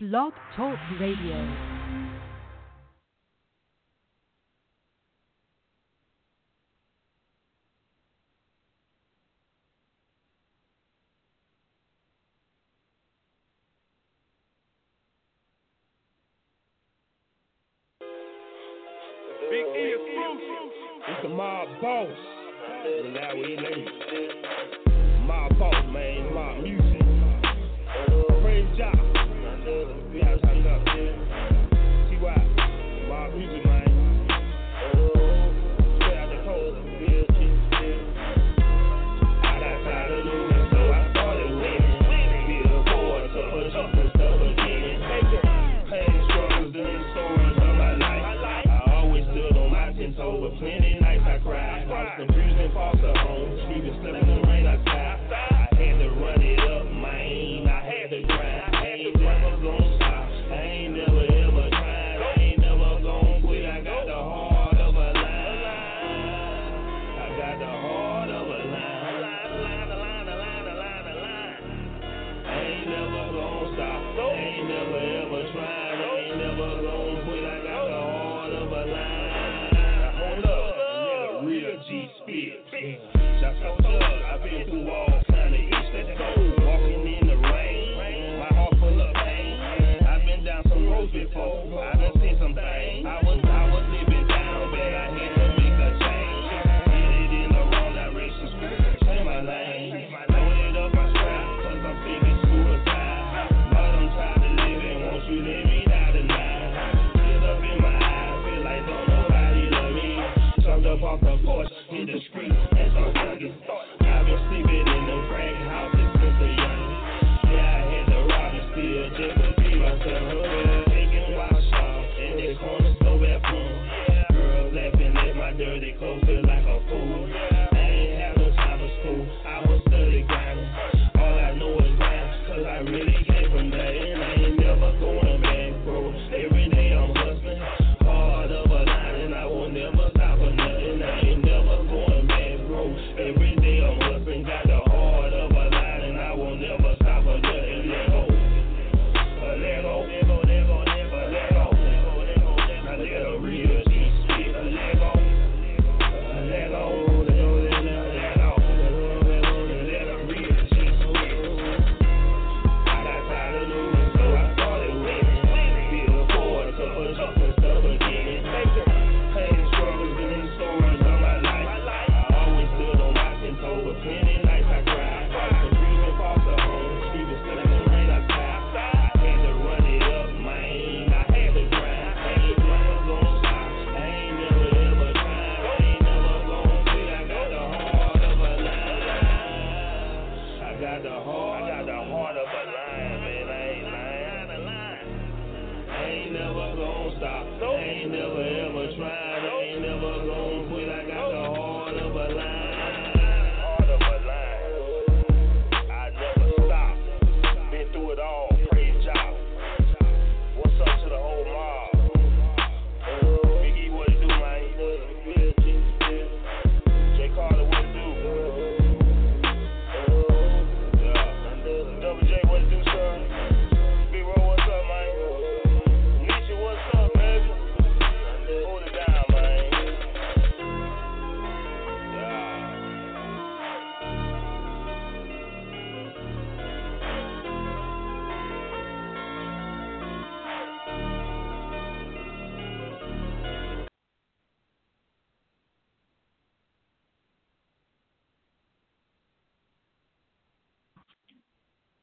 Blog Talk Radio.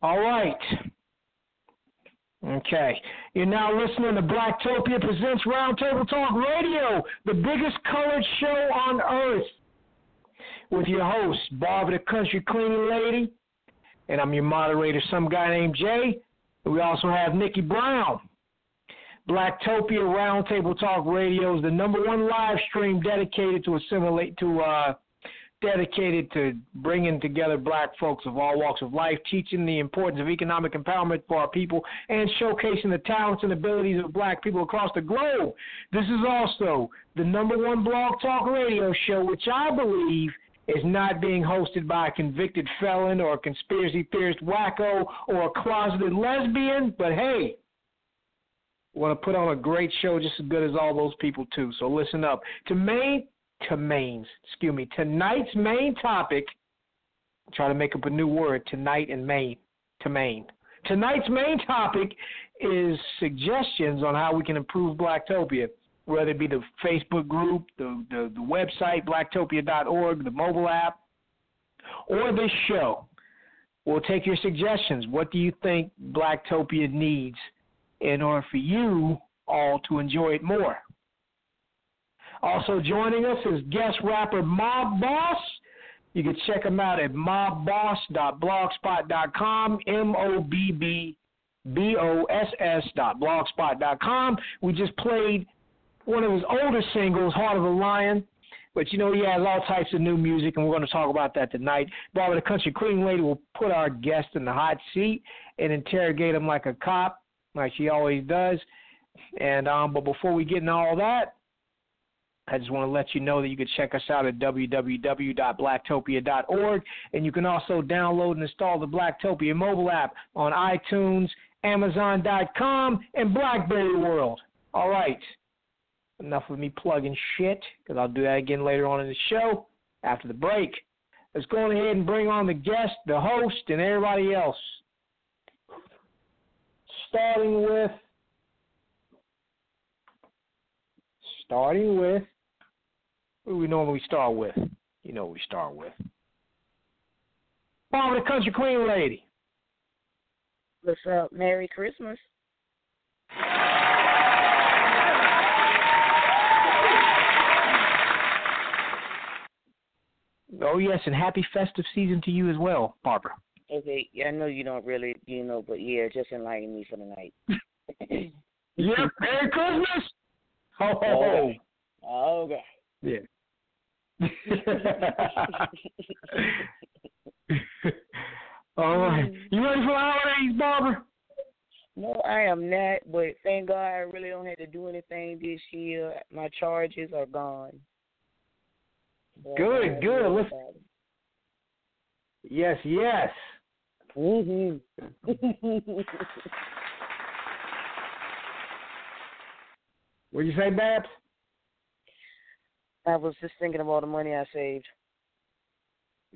All right. Okay. You're now listening to Blacktopia Presents Roundtable Talk Radio, the biggest colored show on earth, with your host, Bob the Country Cleaning Lady, and I'm your moderator, some guy named Jay. We also have Nickie Brown. Blacktopia Roundtable Talk Radio is the number one live stream dedicated to assimilate to uh, dedicated to bringing together black folks of all walks of life, teaching the importance of economic empowerment for our people, and showcasing the talents and abilities of black people across the globe. This is also the number one blog talk radio show, which I believe is not being hosted by a convicted felon or a conspiracy theorist wacko or a closeted lesbian, but hey, want to put on a great show just as good as all those people too. So listen up to me to mains, excuse me. Tonight's main topic. Try to make up a new word. Tonight and main to main. Tonight's main topic is suggestions on how we can improve Blacktopia, whether it be the Facebook group, the the, the website blacktopia.org, the mobile app, or this show. We'll take your suggestions. What do you think Blacktopia needs in order for you all to enjoy it more? Also joining us is guest rapper Mobb Boss. You can check him out at mobboss.blogspot.com, M-O-B-B-B-O-S-S.blogspot.com. We just played one of his older singles, Heart of a Lion. But you know, he has all types of new music, and we're going to talk about that tonight. Barbara, the country cleaning lady, will put our guest in the hot seat and interrogate him like a cop, like she always does. And um, but before we get into all that, I just want to let you know that you can check us out at www.blacktopia.org, and you can also download and install the Blacktopia mobile app on iTunes, Amazon.com, and BlackBerry World. All right, enough of me plugging shit, because I'll do that again later on in the show after the break. Let's go ahead and bring on the guest, the host, and everybody else. Starting with, starting with what do we normally start with? You know what we start with. Barbara the Country Queen Lady. What's up? Merry Christmas. Oh yes, and happy festive season to you as well, Barbara. Okay, yeah, I know you don't really, you know, but yeah, just enlighten me for the night. yep, Merry Christmas. Ho ho ho. Oh, okay. Yeah. All right. You ready for the holidays, Barbara? No, I am not, but thank God I really don't have to do anything this year. My charges are gone. Good, good. about. Yes, yes. Mhm. What'd you say, Babs? I was just thinking of all the money I saved.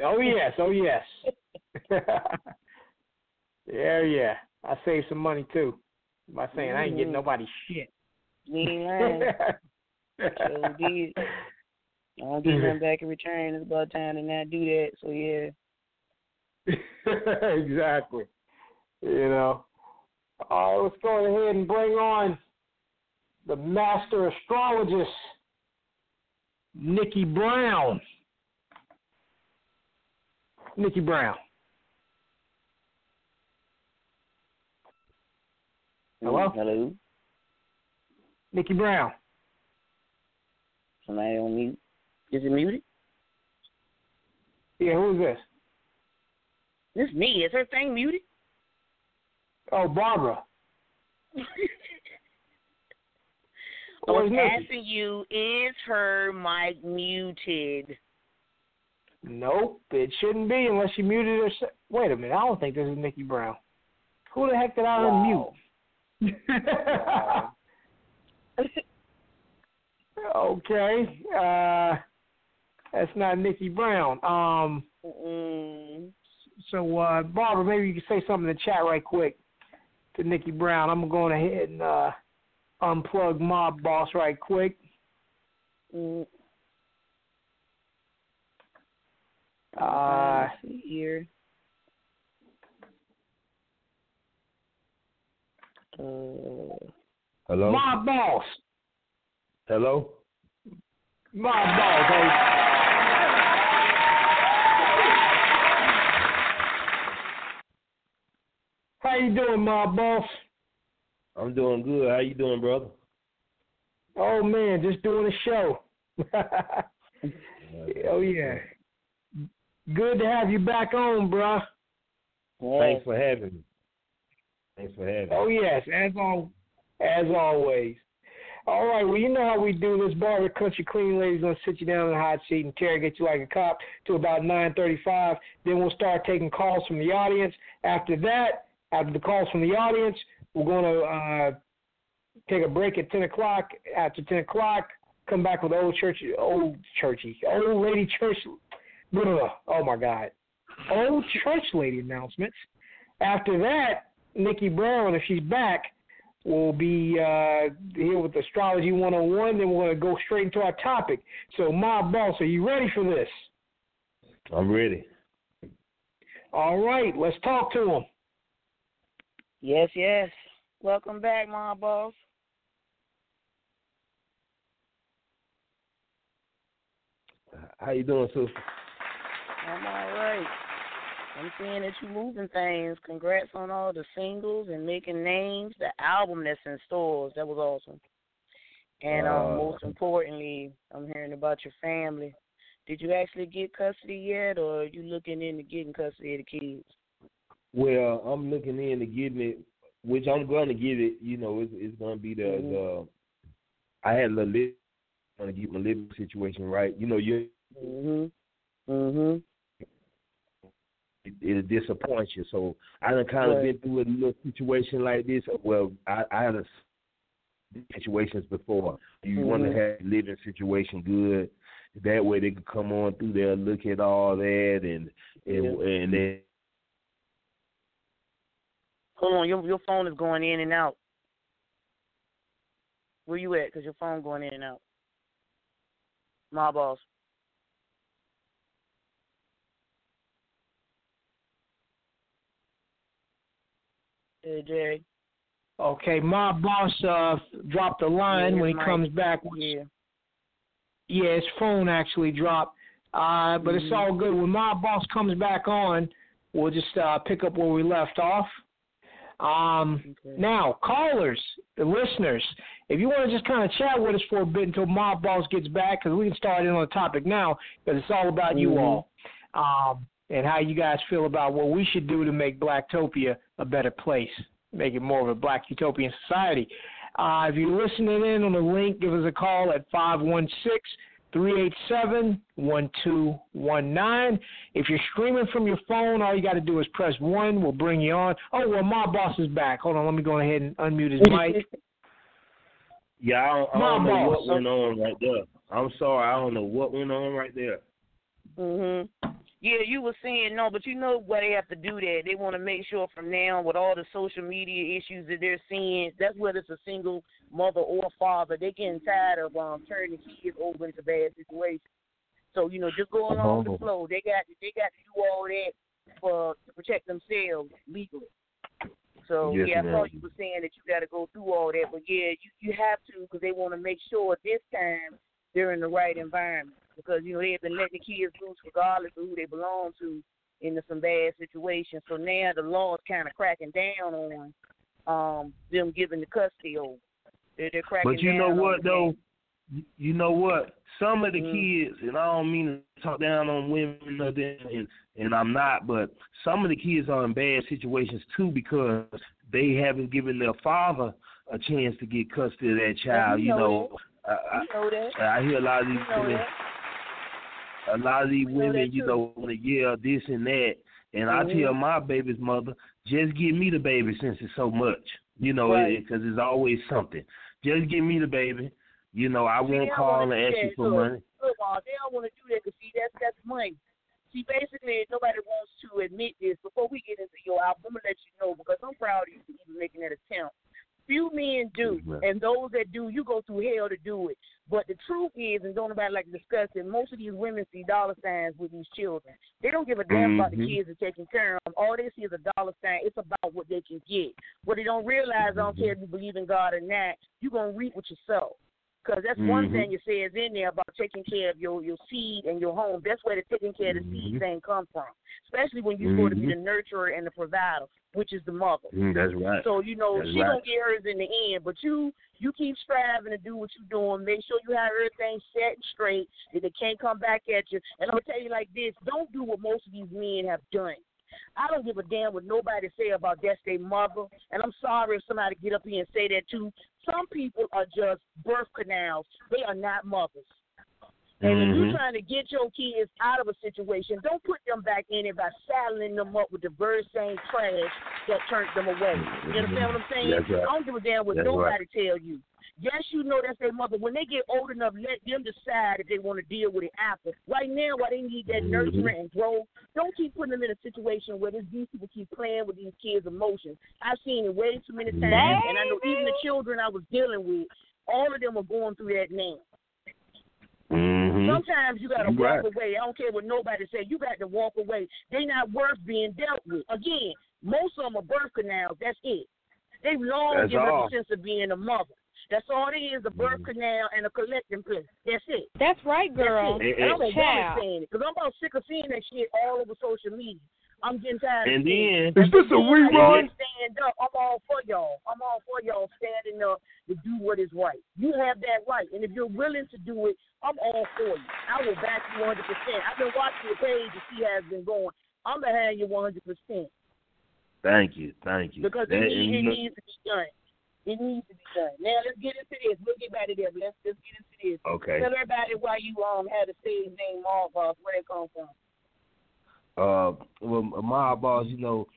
Oh yes, oh yes. yeah, yeah. I saved some money too by saying I ain't getting Mhm. nobody shit. Lying. Sure did. I don't get nothing back in return. It's about time to not do that. So yeah. exactly. You know. All right, let's go ahead and bring on the master astrologist, Nickie Brown. Nickie Brown. Hello? Mm, hello. Nickie Brown. Somebody on mute. Is it muted? Yeah, who's this? This me. Is her thing muted? Oh, Barbara. I Where's was asking you, is her mic muted? Nope, it shouldn't be unless you muted her. se- Wait a minute, I don't think this is Nickie Brown. Who the heck did I Wow. unmute? okay, uh, that's not Nickie Brown. Um, Mm, so uh, Barbara, maybe you can say something in the chat right quick to Nickie Brown. I'm going ahead and uh, unplug Mobb Boss right quick. mm. Uh, Let's see here. Uh, Hello? Mobb Boss. Hello? Mob Boss. Hey. How you doing, Mob Boss? I'm doing good. How you doing, brother? Oh man, just doing a show. oh yeah. Good to have you back on, bruh. Thanks for having me. Thanks for having me. Oh yes, as al as always. All right, well you know how we do this. Barbara Country Clean Lady's gonna sit you down in the hot seat and interrogate you like a cop to about nine thirty five. Then we'll start taking calls from the audience. After that, after the calls from the audience, we're gonna uh take a break at ten o'clock. After ten o'clock, come back with old church, old churchy, old lady church. Blah, oh my God, old church lady announcements. After that, Nickie Brown, if she's back, will be uh, here with Astrology 101. Then we're going to go straight into our topic. So, my boss, are you ready for this? I'm ready. All right, let's talk to him. Yes, yes. Welcome back, my boss. How you doing, sister? I'm all right. I'm seeing that you're moving things. Congrats on all the singles and making names. The album that's in stores, that was awesome. And um, Uh, most importantly, I'm hearing about your family. Did you actually get custody yet, or are you looking into getting custody of the kids? Well, I'm looking into getting it, which I'm going to get it. You know, it's, it's going to be the Mhm. the. I had a little li- trying to get my living situation right. You know, you Mhm. Mhm. it, it disappoints you. So I done kind of Right. been through a little situation like this. Well, I, I had a situations before. You want to have a living situation good. That way they could come on through there, look at all that, and and, Yeah. and then Hold on, your your phone is going in and out. Where you at? Cause your phone going in and out. My boss. Hey Jay. Okay, my boss uh, dropped the line Yeah, when he Mike. comes back. Yeah. Yeah, his phone actually dropped. Uh, but it's Mhm. all good. When my boss comes back on, we'll just uh, pick up where we left off. Um, Okay. now, callers, the listeners, if you want to just kind of chat with us for a bit until my boss gets back, because we can start in on the topic now, because it's all about you Mhm. all um, and how you guys feel about what we should do to make Blacktopia a better place, make it more of a Black utopian society. Uh, if you're listening in on the link, give us a call at 516 387 1219. If you're streaming from your phone, all you got to do is press 1. We'll bring you on. Oh, well, my boss is back. Hold on, let me go ahead and unmute his mic. yeah, I don't, I don't know boss. what went on right there. I'm sorry, I don't know what went on right there. Mhm. Yeah, you were saying no, but you know why they have to do that. They want to make sure from now, with all the social media issues that they're seeing, that's whether it's a single mother or father, they getting tired of um turning kids over into bad situations. So you know, just go along Oh. the flow. They got they got to do all that for to protect themselves legally. So Yes, yeah, I thought you were saying that you got to go through all that, but yeah, you you have to because they want to make sure this time they're in the right environment because you know they have been letting the kids loose regardless of who they belong to into some bad situations. So now the law is kind of cracking down on um them giving the custody over. They're, they're cracking But you know what though? You- You know what? Some of the Mm. kids, and I don't mean to talk down on women or them, and and I'm not, but some of the kids are in bad situations too because they haven't given their father a chance to get custody of that child. you You know know, I, I, You know that. I hear a lot of these You know. A lot of these women, you know, want to yell this and that. And I Mhm. tell my baby's mother, just give me the baby since it's so much, you know, Right. because it's always something. Just give me the baby. You know, I See, won't call and ask do you for Look, money. Look, Ma, they don't want to do that because see, that's that's money. See, basically, nobody wants to admit this. Before we get into your album, I'm gonna let you know because I'm proud of you for even making that attempt. Few men do, Right. and those that do, you go through hell to do it. But the truth is, and don't nobody like to discuss it, most of these women see dollar signs with these children. They don't give a damn about the Mhm. kids and taking care of them. All they see is a dollar sign. It's about what they can get. What they don't realize, I don't care if you believe in God or not, you're going to reap what you sow. Because that's one Mhm. thing it says in there about taking care of your, your seed and your home. That's where the taking care of the seed Mhm. thing come from. Especially when you're supposed to be Mhm. the nurturer and the provider, which is the mother. Mm, that's right. So you know That's she right. gonna get hers in the end, but you you keep striving to do what you're doing. Make sure you have everything set and straight that they can't come back at you. And I'm gonna tell you like this: don't do what most of these men have done. I don't give a damn what nobody say about that's their mother, and I'm sorry if somebody get up here and say that too. Some people are just birth canals; they are not mothers. And if Mhm. you're trying to get your kids out of a situation, don't put them back in it by saddling them up with the very same trash that turned them away. You understand what I'm saying? That's right. I don't give a damn what That's nobody tell you. Yes, you know that's their mother. When they get old enough, let them decide if they want to deal with it after. Right now, while they need that Mhm. nurturing and growth, don't keep putting them in a situation where this, these people keep playing with these kids' emotions. I've seen it way too many times, and I know even the children I was dealing with, all of them are going through that now. Mhm. Sometimes you gotta You walk right. away. I don't care what nobody say. You got to walk away. They not worth being dealt with. Again, most of them are birth canals. That's it. They've long That's given up the sense of being a mother. That's all it is, a Mm-hmm. birth canal and a collecting place. That's it. That's right, girl. That's it. And I'm a woman saying it because I'm about sick of seeing that shit all over social media. I'm getting tired. And of then Is this a And rerun? then Stand up. I'm all for y'all. I'm all for y'all standing up to do what is right. You have that right, and if you're willing to do it, I'm all for you. I will back you 100. percent I've been watching your page to see how it's been going. I'm behind you 100 percent Thank you, thank you. because That- it, need, it know- needs to be done. It needs to be done. Now let's get into this. We'll get back to that. but Let's let's get into this. okay. Tell everybody why you um had the stage name Mobb Boss. Where it come from? Uh well my boss you know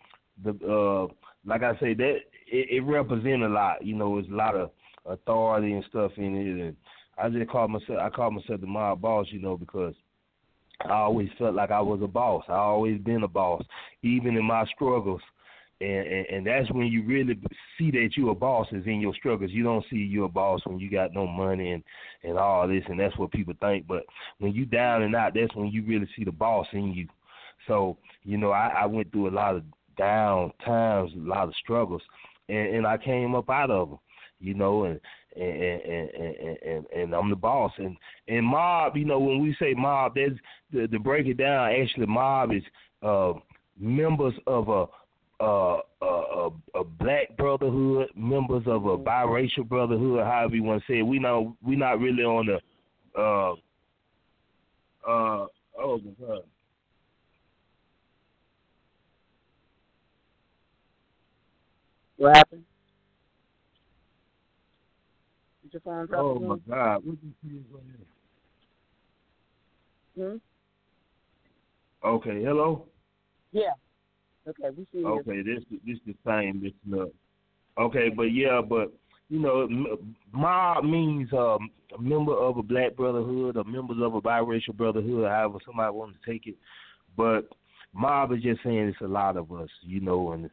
the uh like i say that it, it represents a lot you know it's a lot of authority and stuff in it and i just call myself i call myself the mob boss you know because i always felt like i was a boss i always been a boss even in my struggles and, and and that's when you really see that you're a boss is in your struggles. You don't see you're a boss when you got no money and and all this, and that's what people think. But when you down and out, that's when you really see the boss in you. So, you know, I, I went through a lot of down times, a lot of struggles, and, and I came up out of them, you know, and and and and, and, and I'm the boss. And and mob, you know, when we say mob, there's to, to break it down. Actually, mob is uh, members of a a, a a a black brotherhood, members of a biracial brotherhood, however you want to say it. We know we not really on the uh uh oh my god. What happened? Did your phone drop Oh my God! What you see right? Hmm? Okay, hello. Yeah. Okay, we see you. Okay, this this the same. This look. Okay, but yeah, but you know, mob means um, a member of a black brotherhood, or members of a biracial brotherhood, however somebody wants to take it. But mob is just saying it's a lot of us, you know, and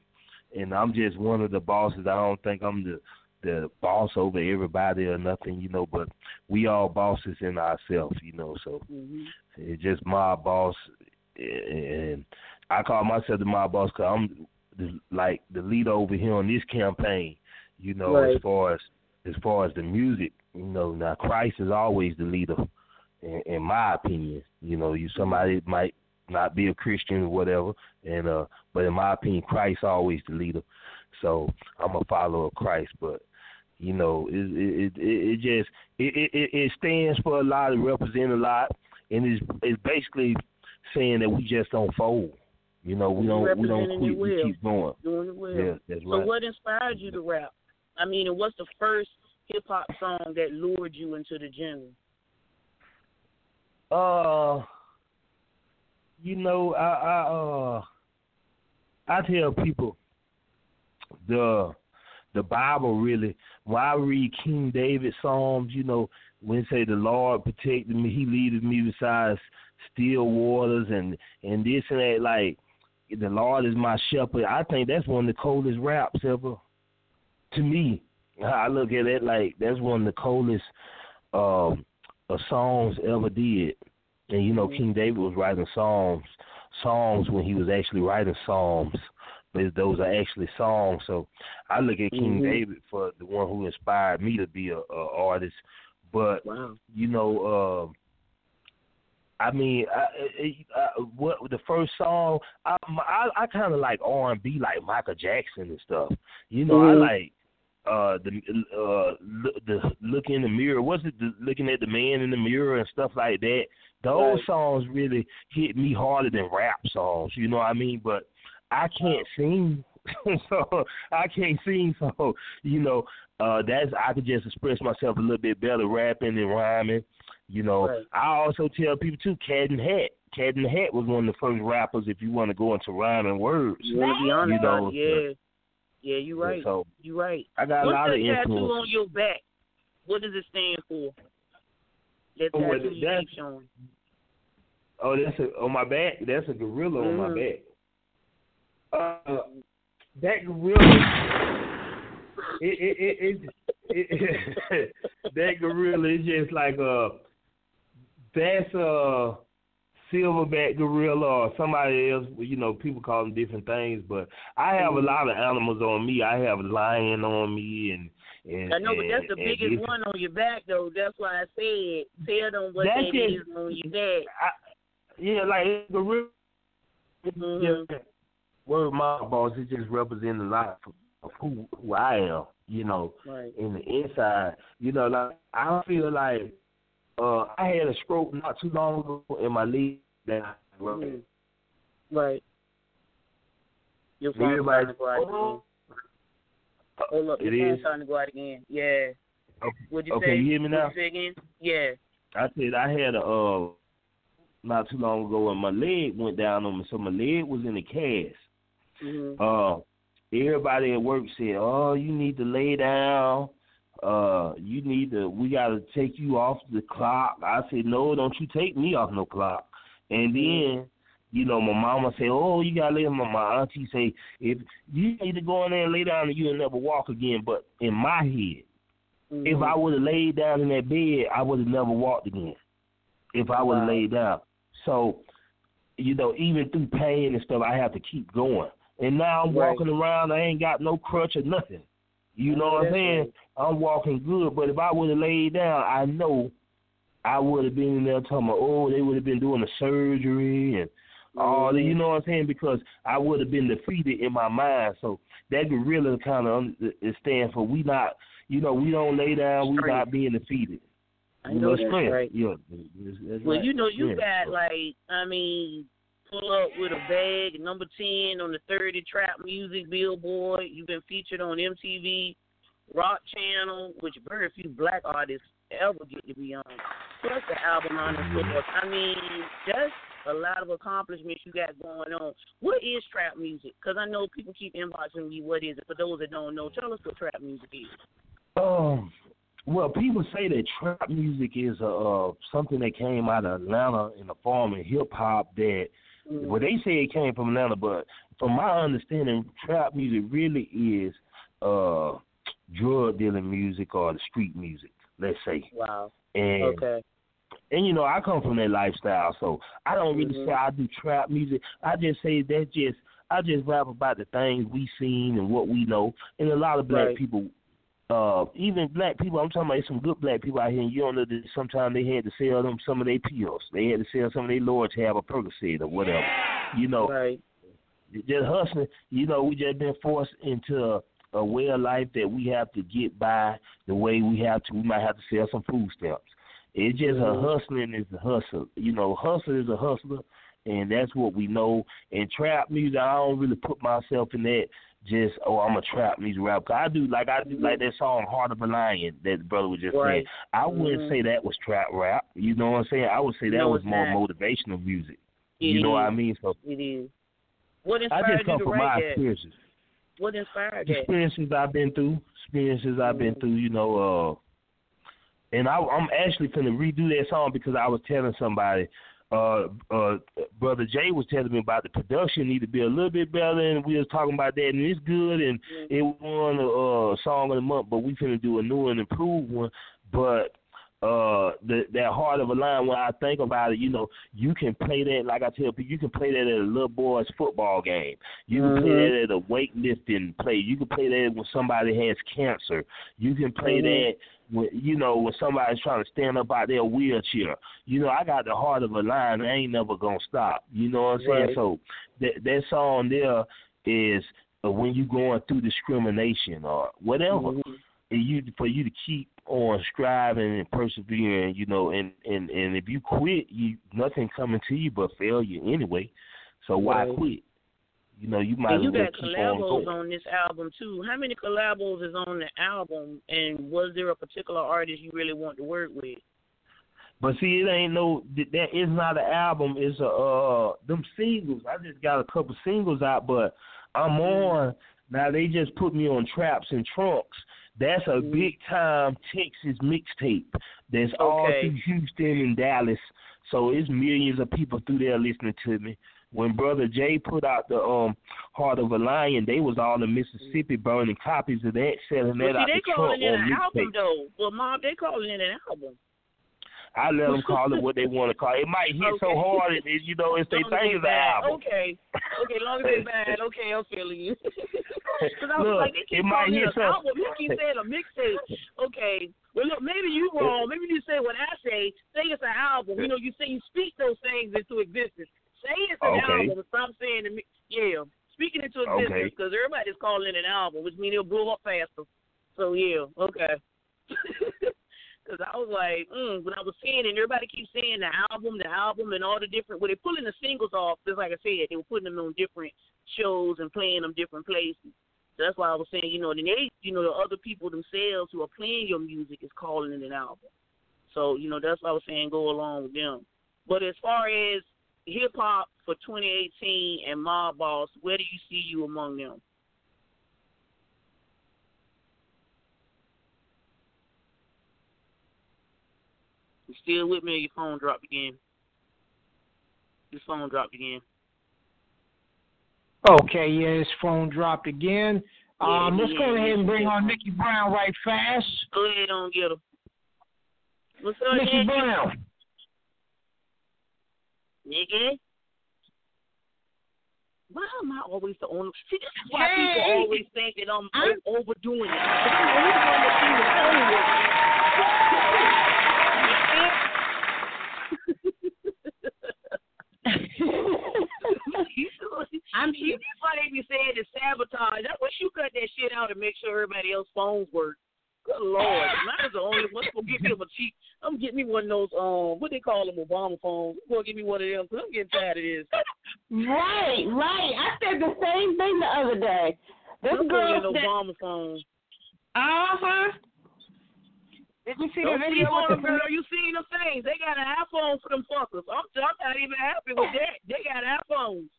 and I'm just one of the bosses. I don't think I'm the the boss over everybody or nothing, you know, but we all bosses in ourselves, you know. So hmm it's just my boss, and I call myself the my boss because I'm the, like the leader over here on this campaign. You know, Right. as far as as far as the music, you know, now Christ is always the leader, in, in my opinion. You know, you somebody might not be a Christian or whatever, and uh, but in my opinion, Christ always the leader. So I'm a follower of Christ, but you know, it it it, it just it, it it stands for a lot, it represents a lot, and it's it's basically saying that we just don't fold. You know, we don't we don't quit, we keep going. Doing it well. Yeah, that's So right. what inspired you to rap? I mean, and what's the first hip hop song that lured you into the genre? Uh, you know, I I uh I tell people the the Bible really when I read King David Psalms, you know, when say the Lord protected me, he leaded me besides still waters and and this and that like the Lord is my shepherd. I think that's one of the coldest raps ever to me. I look at it like that's one of the coldest um uh, songs ever did. And you know, King David was writing songs, songs when he was actually writing psalms. But those are actually songs. So I look at King Mhm. David for the one who inspired me to be a, a artist. But Wow. you know, uh, I mean, I, I, I, what the first song? I I, I kind of like R and B, like Michael Jackson and stuff. You know, Mhm. I like uh the uh look, the look in the mirror. Was it the, looking at the man in the mirror and stuff like that? Those Right. songs really hit me harder than rap songs. You know what I mean? But I can't sing, so I can't sing. So you know, uh that's I could just express myself a little bit better rapping and rhyming You know, Right. I also tell people too, Cat and Hat. Cat and Hat was one of the first rappers. If you want to go into rhyming words, You want to be honest You know. Yeah. Yeah, you're right. So You right. I got a lot of that tattoo on your back? What does it stand for? That Oh, tattoo you keep showing. Oh, that's a on my back. That's a gorilla on my Mhm. back. Uh, that gorilla. It it it, it, that gorilla is just like uh that's a silverback gorilla or somebody else. You know, people call them different things, but I have a lot of animals on me. I have a lion on me and. And, I know, but that's the biggest one on your back, though. That's why I said tell them what that just- is on your back. I, yeah, like gorilla. Mhm. Yeah. Word my boss, it just represents a lot of who who I am, you know, Right. in the inside. You know, like I feel like uh I had a stroke not too long ago in my leg that I Mhm. Right. Your Me, phone's everybody- trying to go out again. Hold up, your is. trying to go out again. Yeah. Okay. What'd you Okay, say? you hear me now? again? Yeah. I said I had a uh not too long ago and my leg went down on me, so my leg was in a cast. hmm uh everybody at work said, Oh, you need to lay down, uh, you need to we gotta take you off the clock. I said, No, don't you take me off no clock. And then, you know, my mama say, Oh, you gotta lay down my, my auntie say, if you need to go in there and lay down and you'll never walk again but in my head, Mm-hmm. if I would have laid down in that bed, I would have never walked again. If I would have Wow. laid down. So, you know, even through pain and stuff, I have to keep going. And now I'm Right. walking around, I ain't got no crutch or nothing. You know what I'm saying? I'm walking good, but if I would have laid down, I know I would have been in there talking about, oh, they would have been doing the surgery and all that. You mm-hmm. know what I'm saying? Because I would have been defeated in my mind. So that gorilla kind of stands for we not, you know, we don't lay down, we not being defeated. I You know that's strength. right. Yeah, that's- that's Well, right. you know, you Yeah. got like, I mean, pull up with a bag, number ten on the thirty trap music billboard. You've been featured on MTV, Rock Channel, which very few black artists ever get to be on. Plus the album on the mm-hmm. floor. I mean, that's a lot of accomplishments you got going on. What is trap music? Because I know people keep inboxing me. What is it? For those that don't know, tell us what trap music is. Um, well, people say that trap music is uh something that came out of Atlanta in the form of hip hop. That well, they say it came from Atlanta, but from my understanding, trap music really is uh drug dealing music or the street music. Let's say, Wow. and Okay. And you know I come from that lifestyle, so I don't really Mhm. say I do trap music. I just say that just I just rap about the things we seen and what we know, and a lot of black Right. people, uh, even black people. I'm talking about some good black people out here. And you don't know that sometimes they had to sell them some of their pills. They had to sell some of their Lord to have a Percocet or whatever. You know, Right. just hustling. You know, we just been forced into a, a way of life that we have to get by the way we have to. We might have to sell some food stamps. It's just a Mhm. hustling is a hustle. You know, hustle is a hustler, and that's what we know. And trap music, I don't really put myself in that. Just oh, I'm a trap music rapper. 'Cause I do like I do like that song "Heart of a Lion" that the brother was just Right. saying. I wouldn't Mhm. say that was trap rap. You know what I'm saying? I would say that No, was more not. motivational music. It you know what I mean? So It is. What I inspired just you come to from my that? experiences. What inspired that? experiences I've been through, experiences I've been through, you know, uh and I I'm actually gonna redo that song because I was telling somebody, uh uh brother Jay was telling me about the production need to be a little bit better and we was talking about that and it's good and it won a uh, song of the month but we finna do a new and improved one. But uh the that heart of a lion when I think about it, you know, you can play that like I tell people, you can play that at a little boy's football game. You can play Mhm. that at a weightlifting play. You can play that when somebody has cancer. You can play Mhm. that when you know when somebody's trying to stand up out their wheelchair. You know, I got the heart of a lion. I ain't never gonna stop. You know what I'm saying? Right. So that that song there is uh, when you going through discrimination or whatever. Mhm. And you for you to keep on striving and persevering, you know, and and and if you quit, you nothing coming to you but failure anyway. So why Right. quit? You know, you might And you got on collabos on this album too. How many collabos is on the album? And was there a particular artist you really want to work with? But see, it ain't no that is not an album. It's a uh them singles. I just got a couple singles out, but I'm Mm-hmm. on now. They just put me on Traps and Trunks. That's a Mhm. big time Texas mixtape. That's all through Houston and Dallas. So it's millions of people through there listening to me. When Brother Jay put out the um Heart of a Lion, they was all in Mississippi burning copies of that, selling Well, that see, out they the trunk calling it on an album though. Well, mom, they calling it an album. I let them call it what they want to call it. It might hit so hard, it, it, you know, if they think it's an album. Okay. Okay, long as it's bad. Okay, I'm feeling you. Because I was Look, like, they keep it might hit an album. You keep saying a mixtape. Okay. Well, look, maybe you wrong. Maybe you say what I say. Say it's an album. You know, you say you speak those things into existence. Say it's an Okay. album. and Stop saying the mi- yeah. Speaking into existence Okay. because everybody's calling it an album, which means it'll blow up faster. So yeah, okay. Because I was like, mm, when I was seeing it, and everybody keeps saying the album, the album, and all the different. Well, they're pulling the singles off, just like I said, they were putting them on different shows and playing them different places. So that's why I was saying, you know, then they, you know, the other people themselves who are playing your music is calling it an album. So you know, that's why I was saying go along with them. But as far as hip hop for 2018 and Mobb Boss, where do you see you among them? You still with me or your phone dropped again? Your phone dropped again. Okay, yeah, his phone dropped again. Yeah, Um, let's yeah, go ahead and bring on Nickie Brown right fast. Go ahead on get her. What's up, Nickie? Brown. Nickie? Why am I always the only? See, this is why Hey. people always think that I'm, I'm- overdoing it. I'm the only one that sees the phone with. I'm You why they be saying it's sabotage. I wish you cut that shit out and make sure everybody else's phones work. Good lord, mine's the only one. I'm get me a cheap. I'm gonna me one of those um, what they call them, Obama phones. I'm gonna get me one of them because I'm getting tired of this. right, right. I said the same thing the other day. This I'm girl said, Obama phone. uh huh. Did you see the Don't video sleep on them, the girl. You seen them things? They got an iPhone for them fuckers. I'm, I'm not even happy with that. They got iPhones.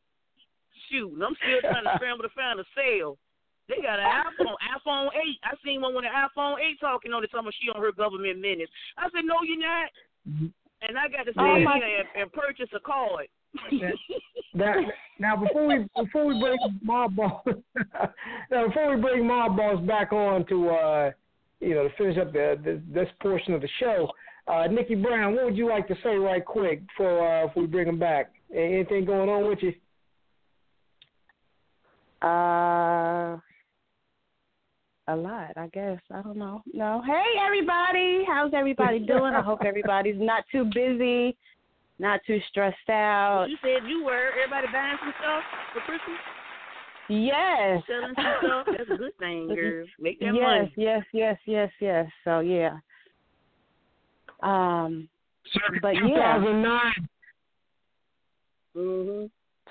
Shoot, I'm still trying to scramble to find a sale. They got an iPhone, iPhone 8. I seen one with an iPhone 8 talking on it, talking about she on her government minutes. I said, no, you're not. And I got to Oh, my- here and, and purchase a card. That, now before we before we bring Mobb Boss now before we bring Mobb Boss back on to uh you know to finish up the, the this portion of the show, uh Nickie Brown, what would you like to say right quick before uh, if we bring him back? Anything going on with you? Uh, a lot, I guess. I don't know. No. Hey, everybody. How's everybody doing? I hope everybody's not too busy, not too stressed out. You said you were. Everybody buying some stuff for Christmas? Yes. Selling some stuff? That's a good thing, girl. Make that yes, money. yes, yes, yes, yes. So yeah. Um, Circuit But yeah. 2009, Mm-hmm.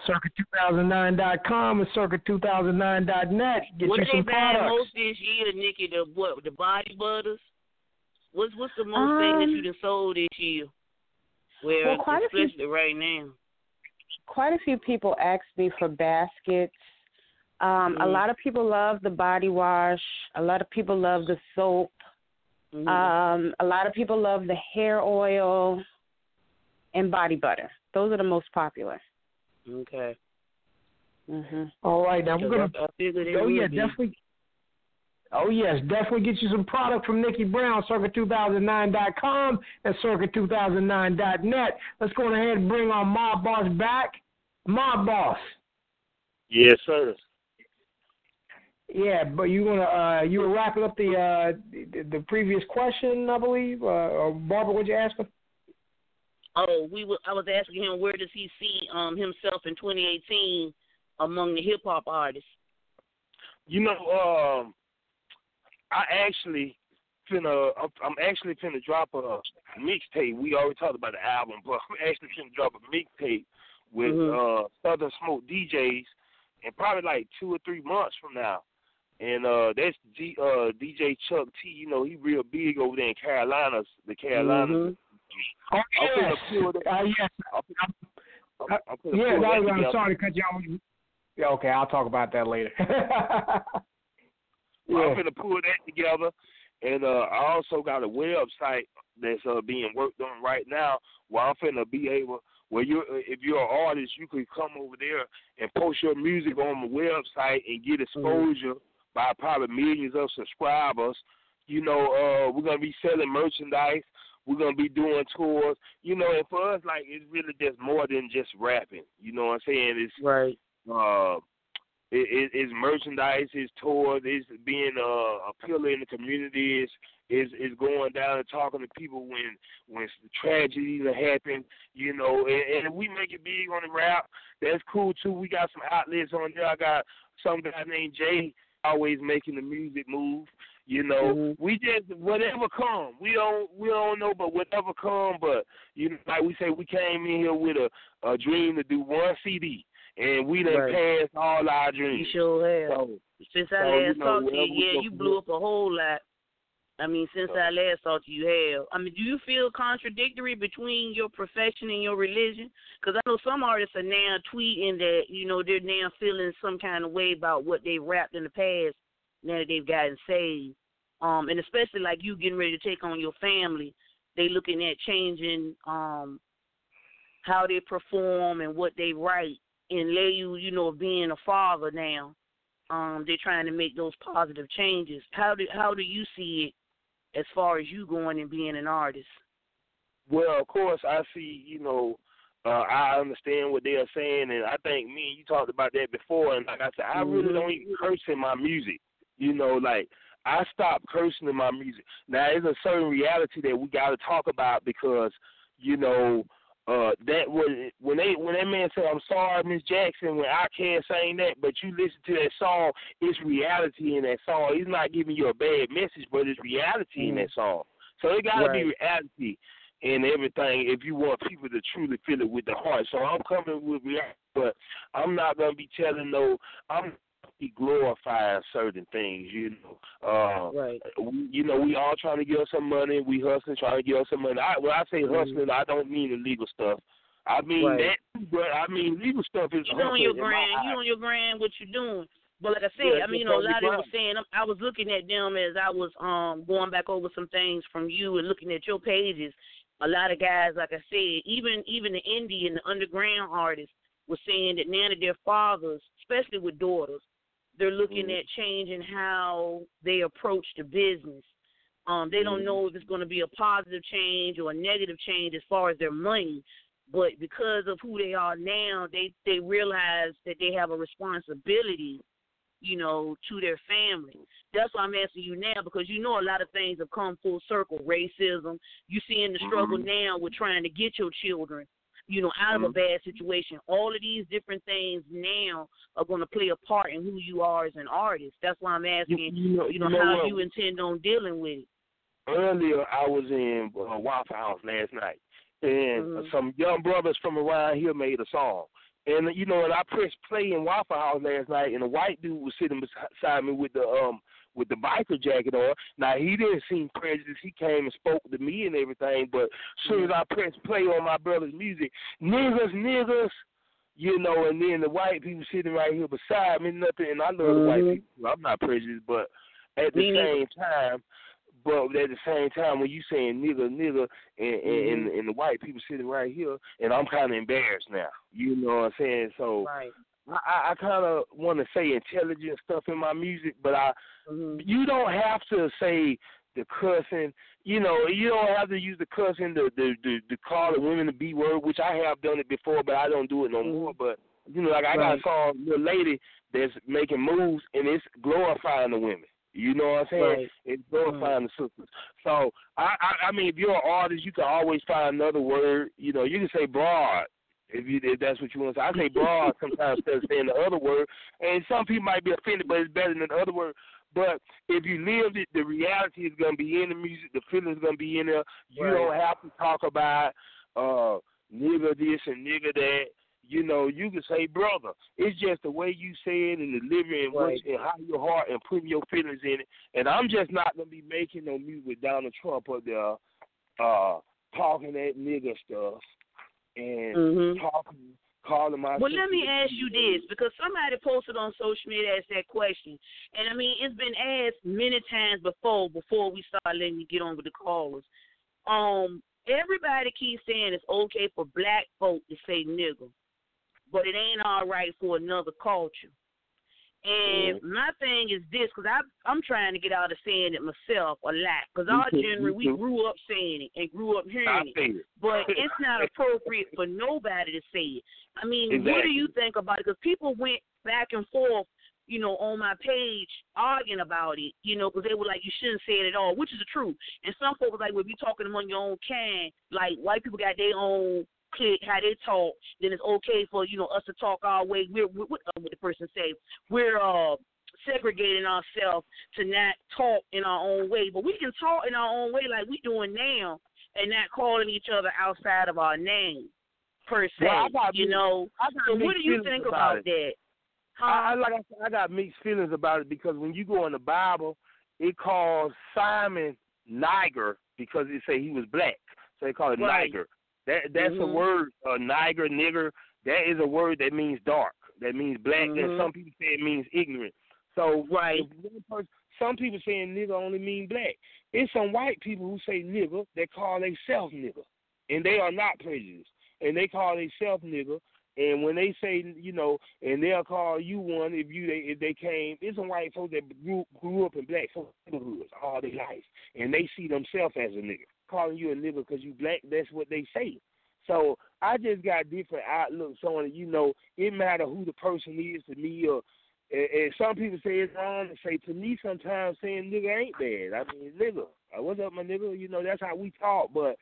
circuit2009.com and circuit2009.net. Get What you are they some buying products. most this year, Nickie? The what? The body butters. What's what's the most thing that Um, you done sold this year? Well, Well, quite a few- right now. quite a few people ask me for baskets. Um, A Mhm. lot of people love the body wash. A lot of people love the soap. Mhm. Um, a lot of people love the hair oil and body butter. Those are the most popular. Okay. Mhm. All right, now we're gonna I figured it Oh would yeah, be. definitely. Oh yes, definitely get you some product from Nickie Brown, Circuit2009.com and Circuit2009.net. Let's go ahead and bring our Mobb Boss back. Mobb Boss. Yes, sir. Yeah, but you wanna uh you were wrapping up the uh the, the previous question, I believe. Uh, Barbara, what you asking? Oh, we were, I was asking him where does he see um himself in 2018 among the hip hop artists. You know, um, I actually finna, I'm, I'm actually finna drop a mixtape. We already talked about the album, but I'm actually finna drop a mixtape with Mhm. uh Southern Smoke DJs in probably like two or three months from now. And uh that's G, uh DJ Chuck T. You know he real big over there in Carolinas, the Carolinas, Mhm. Oh, I'm yes. finna. Uh, yes. I'm, I'm, I'm yeah, that, that I'm sorry to cut you off. Yeah, okay, I'll talk about that later. yeah. I'm gonna pull that together, and uh, I also got a website that's uh, being worked on right now. Where I'm finna be able, where you, if you're an artist, you can come over there and post your music on the website and get exposure by probably millions of subscribers. You know, uh, we're gonna be selling merchandise. We're gonna be doing tours. You know, and for us, like it's really just more than just rapping. You know what I'm saying? It's Right. uh, it, it, it's merchandise, it's tours, it's being uh, a pillar in the community, it's, it's, it's going down and talking to people when when tragedies are happening, you know, and, and we make it big on the rap. That's cool too. We got some outlets on there. I got some guy named Jay always making the music move. You know, Mhm. we just whatever come. We don't we don't know, but whatever come. But you know, like we say, we came in here with a a dream to do one CD, and we done Right. passed all our dreams. You sure have. So, Since so, I you last know, talked to you, yeah, you blew up a whole lot. I mean, since So- I last talked to you, have. I mean, do you feel contradictory between your profession and your religion? Because I know some artists are now tweeting that you know they're now feeling some kind of way about what they rapped in the past now that they've gotten saved. Um, and especially like you getting ready to take on your family, they looking at changing um how they perform and what they write and lay you, you know, being a father now um, they're trying to make those positive changes. How do how do you see it as far as you going and being an artist? Well, of course, I see. You know, uh, I understand what they are saying, and I think me and you talked about that before. And like I said, I really Mhm. don't even curse in my music. You know, like I stopped cursing in my music. Now, there's a certain reality that we got to talk about because, you know, uh, that was when they when that man said, "I'm sorry, Miss Jackson," when I can't sing that, but you listen to that song, it's reality in that song. He's not giving you a bad message, but it's reality in that song. So it got to be reality in everything if you want people to truly feel it with the heart. So I'm coming with reality, but I'm not gonna be telling no. I'm be glorifying certain things, you know. Uh, Right. we, you know, we all trying to get us some money. We hustling, trying to get us some money. I, when I say hustling, I don't mean illegal stuff. I mean Right. that, but I mean legal stuff is You on your grand, you on your grand, what you doing? But like I said, Yeah, I mean, you know, a lot of them grind. saying. I was looking at them as I was um going back over some things from you and looking at your pages. A lot of guys, like I said, even even the indie and the underground artists were saying that now that their fathers, especially with daughters, they're looking Mhm. at changing how they approach the business. Um, they don't Mhm. know if it's going to be a positive change or a negative change as far as their money, but because of who they are now, they they realize that they have a responsibility, you know, to their family. That's why I'm asking you now because you know a lot of things have come full circle. Racism, you seeing the struggle Mhm. now with trying to get your children, you know, out of a Mhm. bad situation. All of these different things now are going to play a part in who you are as an artist. That's why I'm asking, you know, you know, know how what? you intend on dealing with it. earlier I was in uh, Waffle House last night, and Mhm. some young brothers from around here made a song. And you know, and I pressed play in Waffle House last night, and a white dude was sitting beside me with the um with the biker jacket on. Now he didn't seem prejudiced. He came and spoke to me and everything. But as soon as I pressed play on my brother's music, niggas, niggas, you know, and then the white people sitting right here beside me, nothing. And I love the white Mhm. people. I'm not prejudiced, but at the neither. same time, but at the same time, when you saying nigga, nigga, and and, Mm-hmm. and, and the white people sitting right here, and I'm kind of embarrassed now. You know what I'm saying? So Right. I, I, kind of want to say intelligent stuff in my music, but I hmm you don't have to say the cussing. You know, you don't have to use the cussing to to, to, to call the women the b word, which I have done it before, but I don't do it no Mhm. more. But you know, like I got Right. a song, little lady that's making moves, and it's glorifying the women. You know what I'm saying? Right. It's glorifying the sisters. So I, I I mean, if you're an artist, you can always find another word. You know, you can say broad if you if that's what you want to say. I say broad sometimes instead of saying the other word, and some people might be offended, but it's better than the other word. But if you live it, the reality is gonna be in the music. The feeling is gonna be in there. You Right. don't have to talk about uh nigga this and nigga that. You know, you can say brother. It's just the way you say it and the delivery and, Right. and how your heart and putting your feelings in it. And I'm just not gonna be making no music with Donald Trump up there, uh, talking that nigga stuff and Mhm. talking, calling my. Well, let me ask you this because somebody posted on social media asked that question, and I mean it's been asked many times before. Before we start letting you get on with the callers, um, everybody keeps saying it's okay for black folk to say nigger, but it ain't all right for another culture. And my thing is this, because I'm trying to get out of saying it myself a lot, because our generation we grew up saying it and grew up hearing it it. but it's not appropriate for nobody to say it. I mean, what do you think about it? Because people went back and forth, you know, on my page arguing about it, you know, because they were like, you shouldn't say it at all, which is the truth. And some folks were like, well, if you're talking among your own kind, like white people got their own clique, how they talk, then it's okay for you know us to talk our way. We're, we're what, uh, what the person say? We're uh segregating ourselves to not talk in our own way, but we can talk in our own way like we doing now, and not calling each other outside of our name per se. Well, you mixed- know. So what do you think about about that? Huh? I, I like I said, I got mixed feelings about it because when you go in the Bible, it calls Simon Niger because it say he was black, so they call it Right. Niger. That that's a Mhm. word, uh, Niger, nigger. That is a word that means dark. That means black. Mhm. And some people say it means ignorant. So Right. person, some people saying nigger only mean black. It's some white people who say nigger that call themselves nigger, and they are not prejudiced, and they call themselves nigger. And when they say, you know, and they'll call you one if you they if they came. It's some white folks that grew grew up in black neighborhoods all their life, and they see themselves as a nigga. Calling you a nigga because you black, that's what they say. So I just got different outlooks on it. You know, it matter who the person is to me, or and, and some people say it's wrong to say to me. Sometimes saying nigga ain't bad. I mean, nigga, what's up, my nigga? You know, that's how we talk. But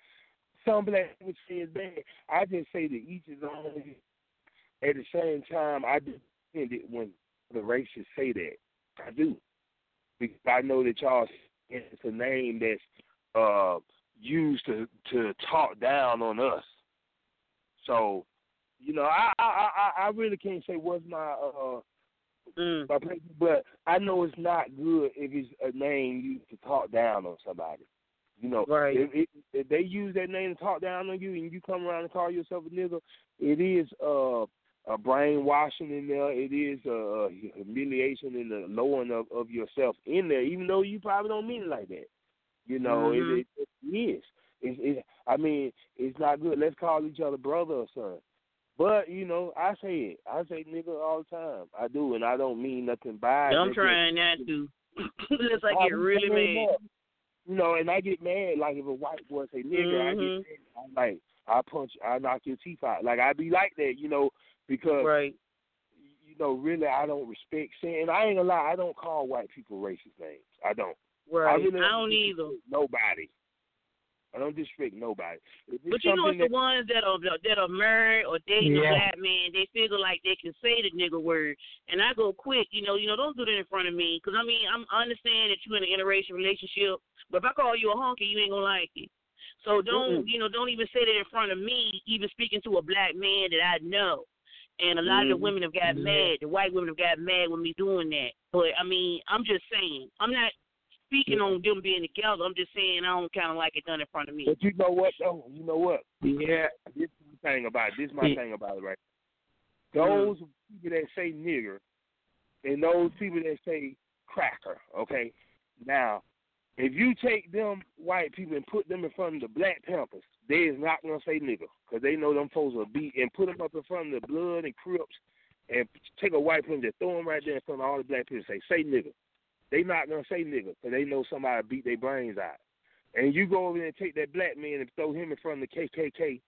some black people say it's bad. I just say that each is own. At the same time, I defend it when the racists say that. I do because I know that y'all. It's a name that's uh used to to talk down on us. So, you know, I I I, I really can't say what's my uh Mm. my place, but I know it's not good if it's a name used to talk down on somebody. You know, Right. if, if, if they use that name to talk down on you, and you come around and call yourself a nigga, it is uh, a brainwashing in there. It is a, a humiliation and the lowering of, of yourself in there, even though you probably don't mean it like that. You know, Mhm. it, it, it is. It's, it, I mean, it's not good. Let's call each other brother or son. But you know, I say it. I say nigga all the time. I do, and I don't mean nothing by it. I'm trying not to. Unless I get really mad. You know, and I get mad like if a white boy say nigga, I Mhm. get mad. I'm like, I punch, I knock your teeth out. Like I be like that, you know, because Right. you know, really, I don't respect saying. And I ain't gonna lie, I don't call white people racist names. I don't. Right. I, really I don't either. Nobody. I don't disrespect nobody. But you know, something it's the ones that are that are married or dating a Yeah. black man. They feel like they can say the nigga word, and I go quick. You know, you know, don't do that in front of me, because I mean, I'm, I understand that you're in an interracial relationship, but if I call you a honky, you ain't gonna like it. So don't, you know, don't even say that in front of me. Even speaking to a black man that I know, and a lot of the women have got Yeah. mad. The white women have got mad with me doing that. But I mean, I'm just saying, I'm not speaking on them being together. I'm just saying I don't kind of like it done in front of me. But you know what though? You know what? Yeah. This is my thing about it. This is my Yeah. thing about it right. Those people that say nigger and those people that say cracker, okay? Now, if you take them white people and put them in front of the Black Panthers, they is not gonna say nigger because they know them folks will beat and put them up in front of the Blood and Crips and take a white person and throw them right there in front of all the black people and say say nigger. They not gonna say nigger because they know somebody beat their brains out. And you go over there and take that black man and throw him in front of the KKK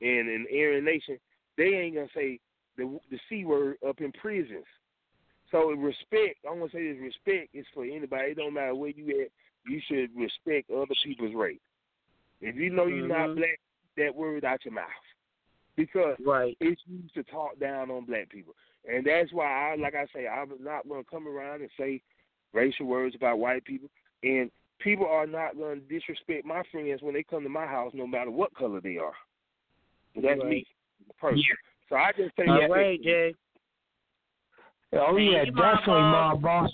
and an Aryan Nation, they ain't gonna say the the c word up in prisons. So respect, I'm gonna say this: respect is for anybody. It don't matter where you at. You should respect other people's race. If you know you're not Mhm. black, that word out your mouth because Right. it's used to talk down on black people, and that's why I, like I say, I'm not gonna come around and say racial words about white people, and people are not gonna disrespect my friends when they come to my house, no matter what color they are. That's me, person. So I just say All that. right, Jay. Oh yeah, definitely, Mobb Boss.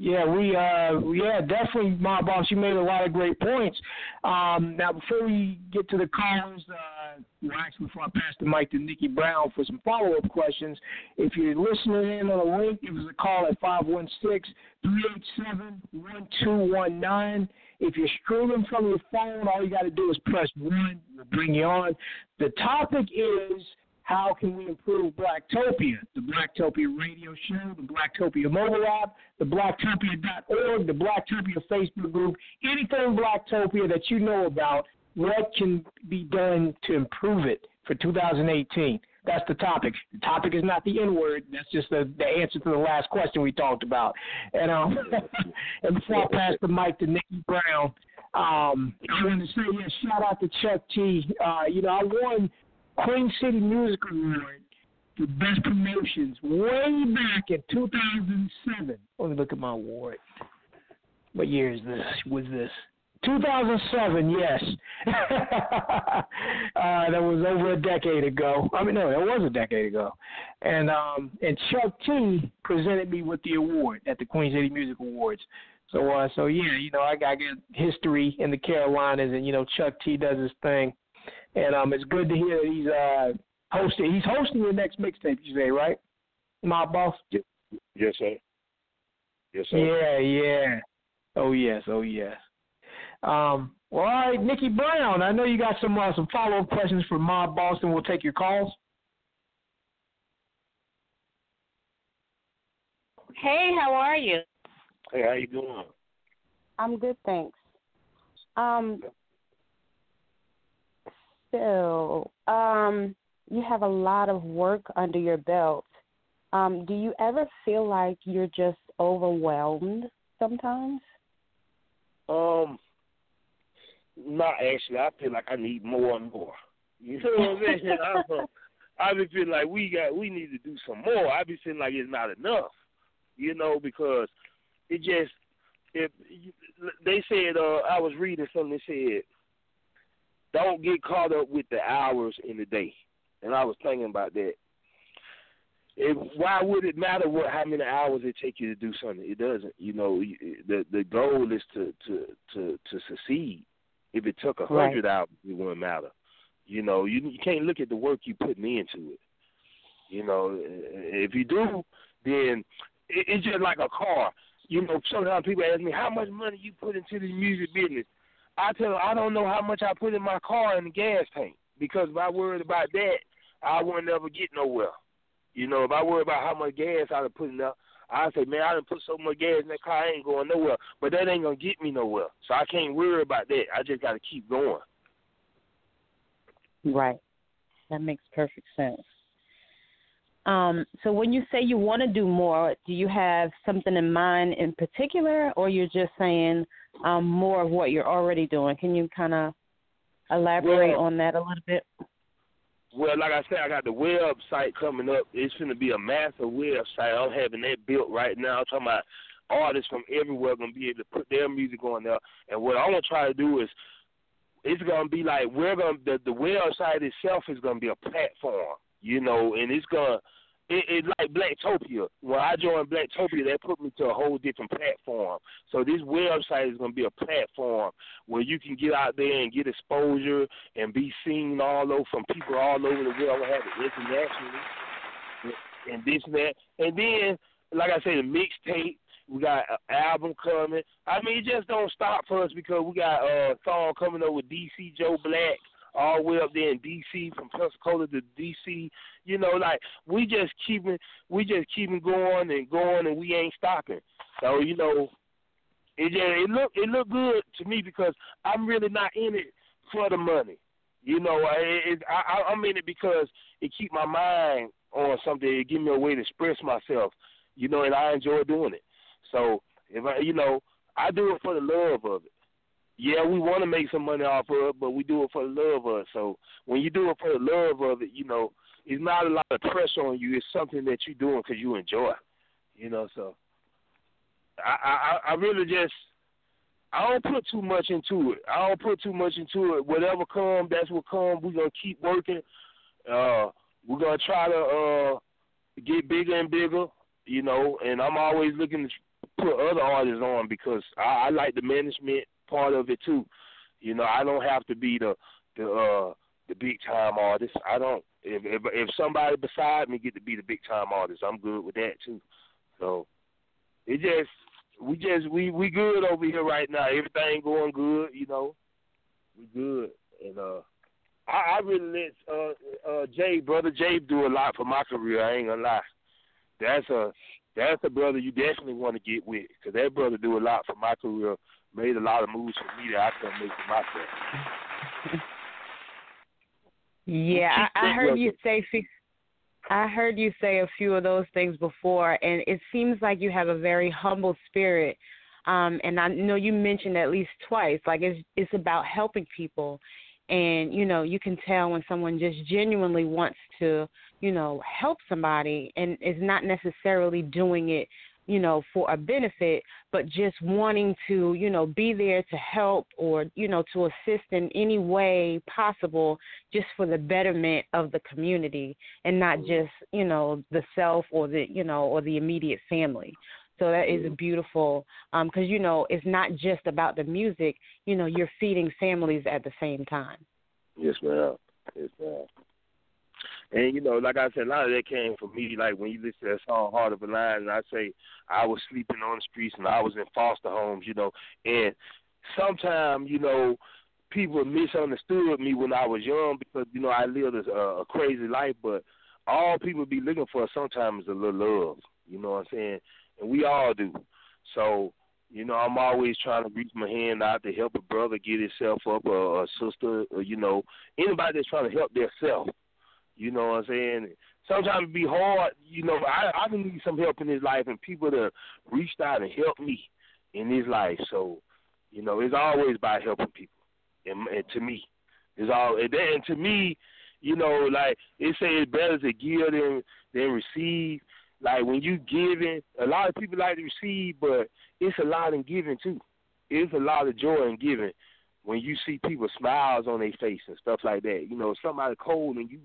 Yeah, we uh yeah, definitely Mobb Boss, you made a lot of great points. Um now before we get to the callers, uh well actually before I pass the mic to Nickie Brown for some follow up questions, if you're listening in on a link, give us a call at five one six three eight seven one two one nine. If you're streaming from your phone, all you gotta do is press one, we'll bring you on. The topic is how can we improve Blacktopia? The Blacktopia radio show, the Blacktopia mobile app, the Blacktopia.org, the Blacktopia Facebook group, anything Blacktopia that you know about, what can be done to improve it for 2018? That's the topic. The topic is not the N word. That's just the, the answer to the last question we talked about. And um, and before I pass the mic to Nickie Brown, um, I want to say yeah, shout out to Chuck T. Uh, you know, I won Queen City Music Award for Best Promotions way back in 2007. Let me look at my award. What year is this? Was this? 2007, yes. uh, that was over a decade ago. I mean, no, that was a decade ago. And um, and Chuck T presented me with the award at the Queen City Music Awards. So uh, so yeah, you know, I got, I got history in the Carolinas, and you know, Chuck T does his thing and um, it's good to hear that he's uh hosting. He's hosting your next mixtape. You say right, Mobb Boss? Yes, sir. Yes, sir. Yeah, yeah. Oh yes, oh yes. Um, well, all right, Nickie Brown. I know you got some uh, some follow up questions for Mob Boston. We'll take your calls. Hey, how are you? Hey, how you doing? I'm good, thanks. Um, so, um, you have a lot of work under your belt. Um, do you ever feel like you're just overwhelmed sometimes? Um, not actually. I feel like I need more and more. You know what I'm saying? I, I be feeling like we got we need to do some more. I be feeling like it's not enough. You know, because it just if they said uh I was reading something that said don't get caught up with the hours in the day. And I was thinking about that. If, why would it matter what how many hours it take you to do something? It doesn't. You know, the the goal is to to to to succeed. If it took a hundred right. hours, it wouldn't matter. You know, you you can't look at the work you putting into it. You know, if you do, then it, it's just like a car. You know, sometimes people ask me how much money you put into the music business. I tell her I don't know how much I put in my car in the gas tank because if I worried about that, I wouldn't never get nowhere. You know, if I worry about how much gas I done put in I say, man, I done put so much gas in that car, I ain't going nowhere. But that ain't gonna get me nowhere, so I can't worry about that. I just got to keep going. Right. That makes perfect sense. Um, so when you say you want to do more, do you have something in mind in particular, or you're just saying um, more of what you're already doing? Can you kind of elaborate well, on that a little bit? Well, like I said, I got the website coming up. It's going to be a massive website. I'm having that built right now. I'm talking about artists from everywhere going to be able to put their music on there. And what I want to try to do is, it's going to be like we're going to the, the website itself is going to be a platform, you know, and it's going to it, it's like Blacktopia. When I joined Blacktopia, that put me to a whole different platform. So this website is going to be a platform where you can get out there and get exposure and be seen all over from people all over the world. Have it internationally and this and that. And then, like I said, the mixtape. We got an album coming. I mean, it just don't stop for us because we got uh, a song coming up with DC Joe Black all the way up there in DC, from Pensacola to DC. You know, like we just keeping we just keeping going and going, and we ain't stopping. So you know, it just it look it look good to me because I'm really not in it for the money. You know, it, it, I, I'm in it because it keep my mind on something. It give me a way to express myself. You know, and I enjoy doing it. So if I, you know, I do it for the love of it yeah, we want to make some money off of it, but we do it for the love of it. So when you do it for the love of it, you know, it's not a lot of pressure on you. It's something that you're doing because you enjoy. You know, so I, I I really just I don't put too much into it. I don't put too much into it. Whatever come, that's what come. We're gonna keep working. Uh, we're gonna try to uh get bigger and bigger. You know, and I'm always looking to put other artists on because I, I like the management part of it too. You know, I don't have to be the the uh the big time artist. I don't if if if somebody beside me get to be the big time artist, I'm good with that too. So it just we just we we good over here right now. Everything going good, you know. We good. And uh I, I really let uh uh Jay, brother Jay do a lot for my career, I ain't gonna lie. That's a that's a brother you definitely want to get with because that brother do a lot for my career, made a lot of moves for me that I couldn't make for myself. Yeah, I, I heard you say. I heard you say a few of those things before, and it seems like you have a very humble spirit. Um, and I know you mentioned at least twice, like it's it's about helping people, and you know you can tell when someone just genuinely wants to, you know, help somebody, and is not necessarily doing it you know, for a benefit, but just wanting to, you know, be there to help or, you know, to assist in any way possible just for the betterment of the community and not just, you know, the self or the, you know, or the immediate family. So that is beautiful because, um, you know, it's not just about the music, you know, you're feeding families at the same time. Yes, ma'am. Yes, ma'am. And you know, like I said, a lot of that came from me. Like when you listen to that song "Heart of a Lion," and I say I was sleeping on the streets and I was in foster homes. You know, and sometimes you know people misunderstood me when I was young because you know I lived a, a crazy life. But all people be looking for sometimes is a little love. You know what I'm saying? And we all do. So you know, I'm always trying to reach my hand out to help a brother get himself up, or a sister, or you know, anybody that's trying to help themselves. You know what I'm saying? Sometimes it be hard. You know, I I need some help in this life, and people that reached out and helped me in this life. So, you know, it's always about helping people. And, and to me, it's all. And, then, and to me, you know, like it say it's better to give than than receive. Like when you giving, a lot of people like to receive, but it's a lot in giving too. It's a lot of joy in giving when you see people smiles on their face and stuff like that. You know, somebody cold and you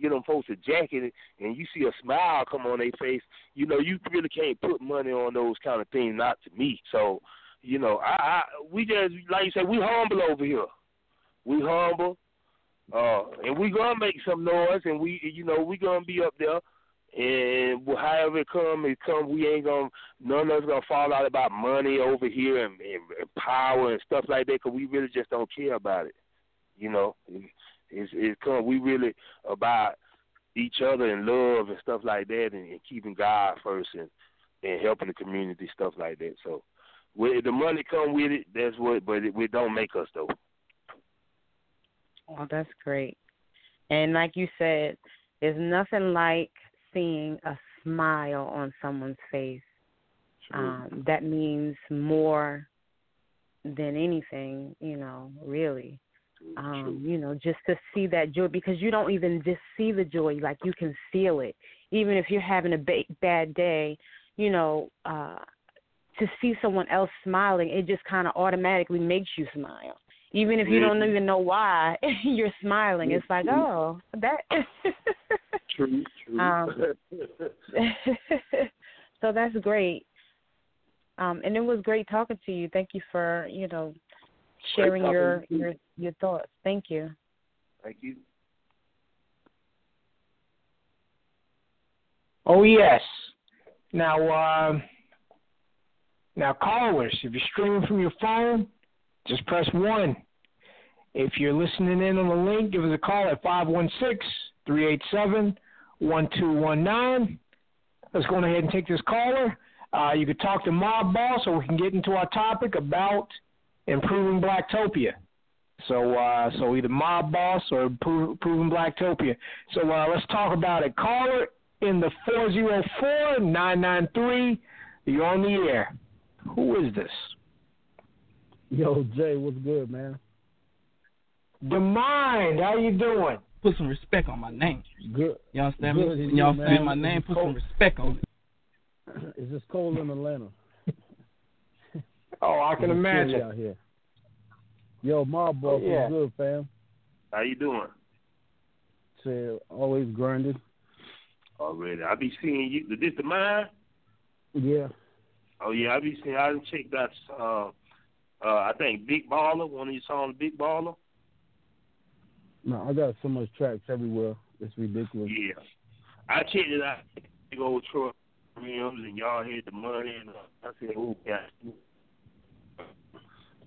get them folks a jacket and you see a smile come on their face, you know, you really can't put money on those kind of things. Not to me. So, you know, I, I we just like you said, we humble over here. We humble, uh, and we gonna make some noise, and we, you know, we gonna be up there. And however it come, it come. We ain't gonna none of us gonna fall out about money over here and, and, and power and stuff like that, cause we really just don't care about it. You know, it's it's come we really about each other and love and stuff like that, and, and keeping God first and and helping the community stuff like that. So, where the money come with it, that's what, but it, it don't make us though. Well, that's great. And like you said, there's nothing like seeing a smile on someone's face. Um, that means more than anything, you know, really um, you know, just to see that joy because you don't even just see the joy, like you can feel it. Even if you're having a ba- bad day, you know, uh, to see someone else smiling, it just kind of automatically makes you smile. Even if you don't even know why you're smiling, it's like, oh, that. true, true. Um, so that's great. Um, and it was great talking to you. Thank you for you know sharing your your your thoughts. Thank you. Thank you. Oh yes. Now, uh, now callers, if you're streaming from your phone, just press one. If you're listening in on the link, give us a call at 516-387-1219. Let's go ahead and take this caller. Uh, you could talk to Mobb Boss, or we can get into our topic about improving Blacktopia. So uh, so either Mobb Boss or Improving Blacktopia. So uh, let's talk about it. Caller in the four zero four nine nine three. You're on the air. Who is this? Yo, Jay, what's good, man? The mind. How you doing? Put some respect on my name. Good. You understand good me? Y'all understand my name? Put cold. some respect on it. Is this cold in Atlanta? Oh, I can imagine. chilly out here. Yo, Mobb Boss, Yeah. good, fam? How you doing? Say always grinding. Already, I be seeing you. This the mine? Yeah. Oh yeah, I be seeing. I done checked out. Uh, uh, I think Big Baller. One of you songs, Big Baller. No, I got so much tracks everywhere. It's ridiculous. Yeah, I checked it out. Big old truck rims, and y'all had the money, and uh, I said, "Oh, yeah."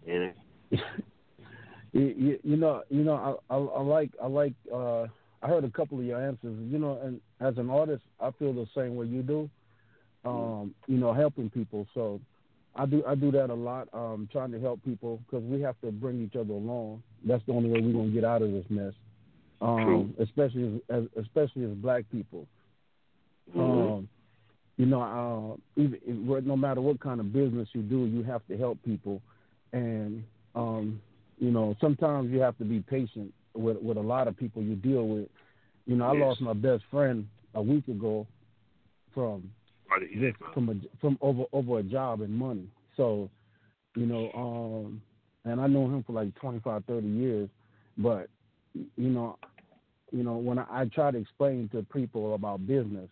And you, you, you know, you know, I, I, I like, I like. uh I heard a couple of your answers. You know, and as an artist, I feel the same way you do. Um, you know, helping people. So I do, I do that a lot. Um, trying to help people because we have to bring each other along. That's the only way we're gonna get out of this mess. Um, especially as, as, especially as black people. Mhm. Um, you know, uh, even no matter what kind of business you do, you have to help people, and um, you know, sometimes you have to be patient with with a lot of people you deal with. You know, I Yes. lost my best friend a week ago from just from a from over over a job and money. So, you know, um, and I know him for like 25, 30 years, but you know, you know, when I, I try to explain to people about business,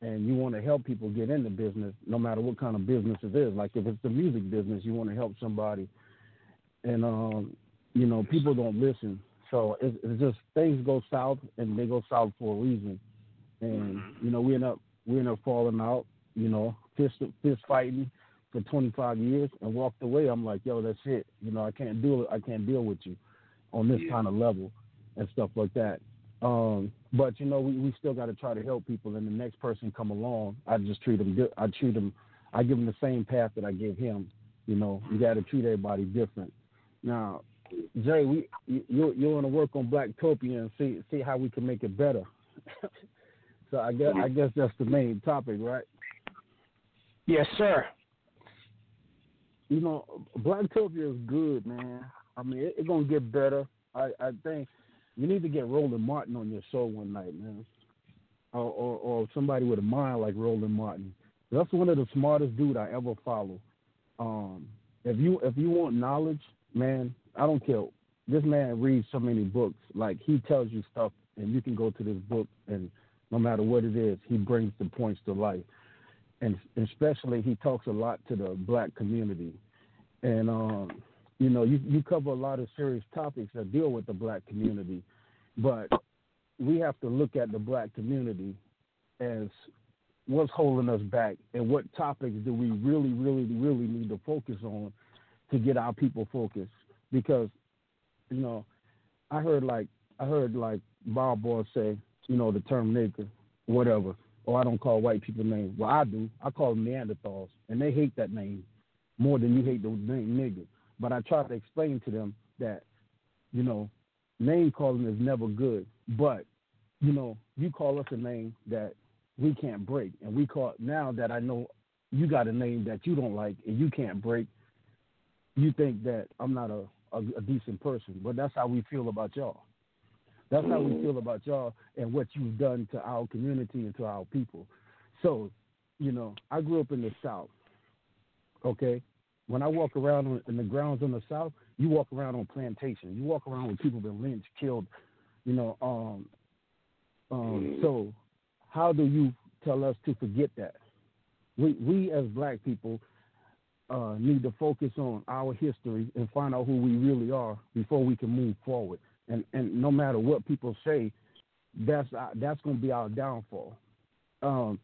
and you want to help people get into business, no matter what kind of business it is. Like if it's the music business, you want to help somebody, and um, you know, people don't listen. So it's, it's just things go south, and they go south for a reason. And you know, we end up we end up falling out. You know, fist fist fighting for 25 years, and walked away. I'm like, yo, that's it. You know, I can't deal I can't deal with you on this Yeah. kind of level and stuff like that. Um, but you know, we, we still got to try to help people. And the next person come along, I just treat them. good. I treat them. I give them the same path that I gave him. You know, you got to treat everybody different. Now, Jay, we you you, want to work on Blacktopia and see see how we can make it better. so I guess I guess that's the main topic, right? Yes, sir. You know, Blacktopia is good, man. I mean, it, it's gonna get better. I I think you need to get Roland Martin on your show one night, man, or or, or somebody with a mind like Roland Martin. That's one of the smartest dude I ever follow. Um, if you if you want knowledge, man, I don't care. This man reads so many books. Like he tells you stuff, and you can go to this book, and no matter what it is, he brings the points to life. And especially, he talks a lot to the black community. And um, you know, you you cover a lot of serious topics that deal with the black community, but we have to look at the black community as what's holding us back and what topics do we really, really, really need to focus on to get our people focused. Because, you know, I heard like I heard like Bob Boy say, you know, the term nigger, whatever. Or I don't call white people names. Well, I do. I call them Neanderthals, and they hate that name more than you hate the name nigger. But I try to explain to them that, you know, name calling is never good. But, you know, you call us a name that we can't break. And we call now that I know you got a name that you don't like and you can't break, you think that I'm not a, a, a decent person. But that's how we feel about y'all. That's how we feel about y'all and what you've done to our community and to our people. So, you know, I grew up in the South. Okay, when I walk around in the grounds in the South, you walk around on plantation. You walk around with people been lynched, killed. You know, um, um, so how do you tell us to forget that? We we as black people uh, need to focus on our history and find out who we really are before we can move forward. And and no matter what people say, that's our, that's going to be our downfall. Um,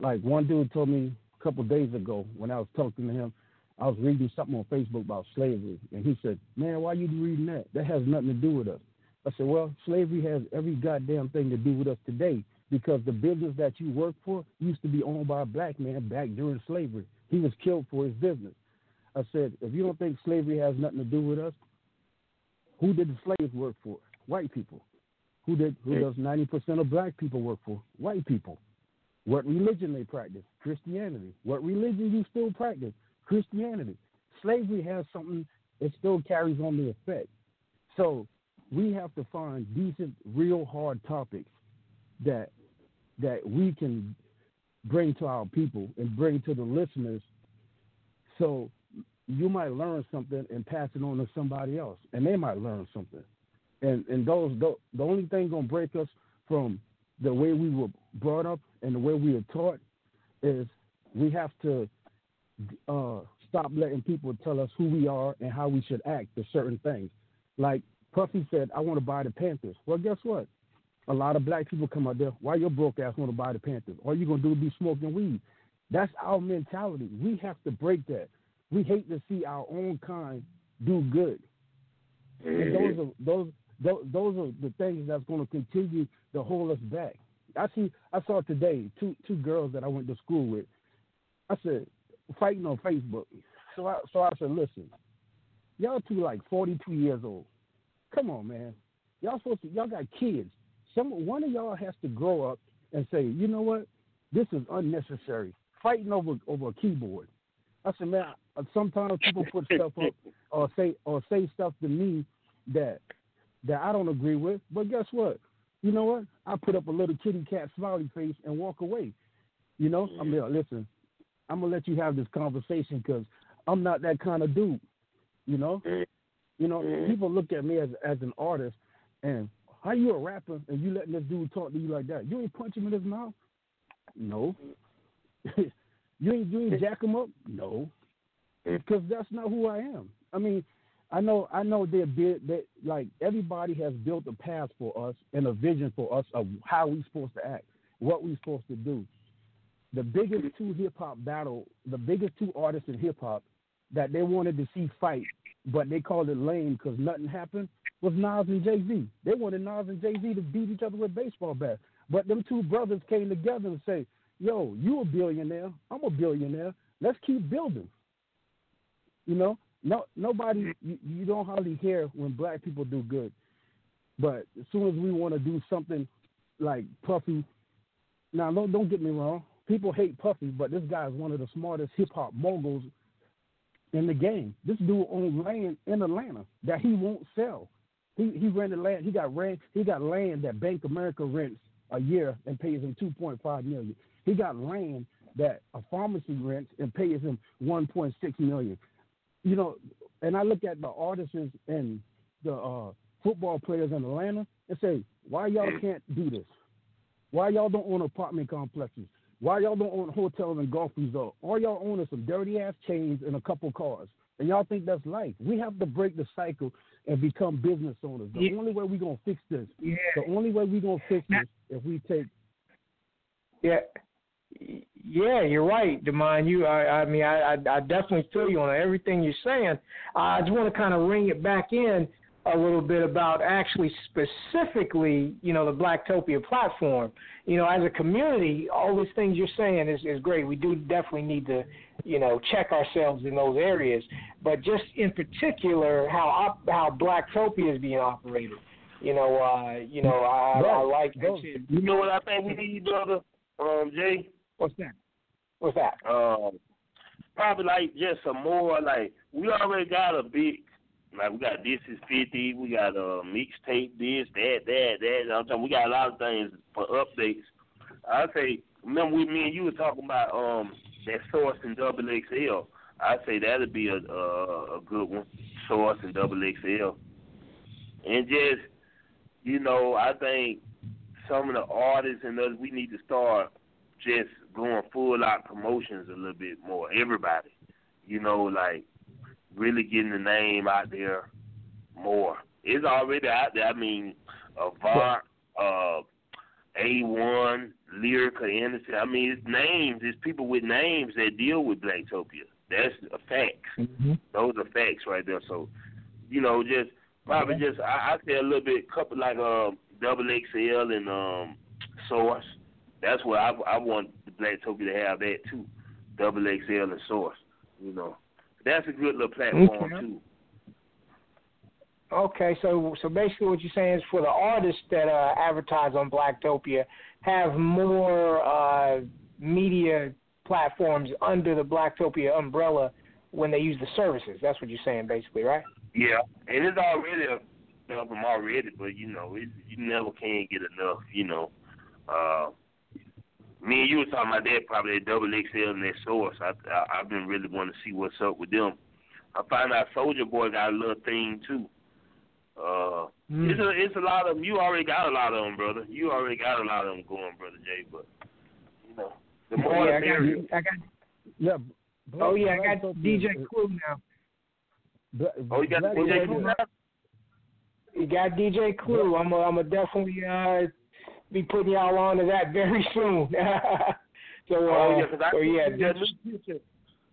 like one dude told me a couple days ago when I was talking to him, I was reading something on Facebook about slavery, and he said, "Man, why you reading that? That has nothing to do with us." I said, "Well, slavery has every goddamn thing to do with us today because the business that you work for used to be owned by a black man back during slavery. He was killed for his business." I said, "If you don't think slavery has nothing to do with us, who did the slaves work for? White people. Who did? Who does ninety percent of black people work for? White people. What religion they practice? Christianity. What religion you still practice? Christianity. Slavery has something. It still carries on the effect. So we have to find decent, real hard topics that that we can bring to our people and bring to the listeners. So you might learn something and pass it on to somebody else, and they might learn something. And and those the, the only thing gonna break us from the way we were brought up and the way we were taught is we have to uh, stop letting people tell us who we are and how we should act to certain things. Like Puffy said, I want to buy the Panthers. Well, guess what? A lot of black people come out there. Why your broke ass want to buy the Panthers? All you gonna do is be smoking weed. That's our mentality. We have to break that. We hate to see our own kind do good. And those are those those, those are the things that's going to continue to hold us back. I see. I saw today two two girls that I went to school with. I said fighting on Facebook. So I so I said, listen, y'all two like forty two years old. Come on, man. Y'all supposed to y'all got kids. Some one of y'all has to grow up and say, you know what, this is unnecessary. Fighting over over a keyboard. I said, man. Sometimes people put stuff up or say or say stuff to me that that I don't agree with. But guess what? You know what? I put up a little kitty cat smiley face and walk away. You know, I'm like, listen, I'm gonna let you have this conversation because I'm not that kind of dude. You know, mm. you know, mm. people look at me as as an artist, and how you a rapper and you letting this dude talk to you like that? You ain't punch him in his mouth? No. you ain't you ain't jack him up? No. Mm. Because that's not who I am. I mean, I know I know they're big that like everybody has built a path for us and a vision for us of how we're supposed to act, what we're supposed to do. The biggest two hip hop battle, the biggest two artists in hip hop that they wanted to see fight, but they called it lame because nothing happened, was Nas and Jay Z. They wanted Nas and Jay Z to beat each other with baseball bats, but them two brothers came together and say, "Yo, you a billionaire, I'm a billionaire. Let's keep building." You know, no nobody you, you don't hardly hear when black people do good, but as soon as we want to do something like Puffy, now don't don't get me wrong, people hate Puffy, but this guy is one of the smartest hip hop moguls in the game. This dude owns land in Atlanta that he won't sell. He he rented land. He got rent. He got land that Bank America rents a year and pays him two point five million. He got land that a pharmacy rents and pays him one point six million you know, and I look at the artists and the uh, football players in Atlanta and say, why y'all can't do this? Why y'all don't own apartment complexes? Why y'all don't own hotels and golf resorts? All y'all own is some dirty ass chains and a couple cars. And y'all think that's life. We have to break the cycle and become business owners. The yeah. only way we're gonna fix this, yeah. the only way we're gonna fix this if we take Yeah yeah, you're right, Demond. You, I, I mean, I, I, definitely feel you on everything you're saying. I just want to kind of ring it back in a little bit about actually specifically, you know, the Blacktopia platform. You know, as a community, all these things you're saying is, is great. We do definitely need to, you know, check ourselves in those areas. But just in particular, how op, how Blacktopia is being operated. You know, uh, you know, I, I like. That you know what I think we need, brother? Um, Jay. What's that? What's that? Um, probably like just some more like we already got a big like we got this is fifty, we got a uh, mixtape, this, that, that, that. I'm talking, we got a lot of things for updates. I say, remember we, me and you were talking about um that source and double XL. I say that'd be a, a a good one, source and double XL, and just you know I think some of the artists and us we need to start just going full out promotions a little bit more. Everybody, you know, like really getting the name out there more. It's already out there. I mean, Avant, uh, A1, Lyrica, Anderson. I mean, it's names. It's people with names that deal with Blacktopia. That's a facts. Mm-hmm. Those are facts right there. So, you know, just probably just I, I say a little bit, couple like um, Double XL and um, Source. That's what I I want Blacktopia to have that too. Double XL and Source. You know, that's a good little platform okay. too. Okay, so so basically what you're saying is for the artists that uh, advertise on Blacktopia, have more uh, media platforms under the Blacktopia umbrella when they use the services. That's what you're saying, basically, right? Yeah, and it's already a of them already, but you know, it, you never can get enough. You know, uh, me and you were talking about that probably at Double XL and that source. I, I I've been really wanting to see what's up with them. I find out Soldier Boy got a little thing too. Uh, mm. it's a it's a lot of them. You already got a lot of them, brother. You already got a lot of them going, brother Jay. But you know, the more yeah, the merrier. I got, yeah, Black, Oh yeah, I got Topia DJ is- Clue now. Bla- Oh, you got Black DJ Topia- Clue now? You got DJ Clue. I'm i I'm a definitely uh be putting y'all on to that very soon. so uh, Oh yeah, 'cause I so yeah, took me that new picture.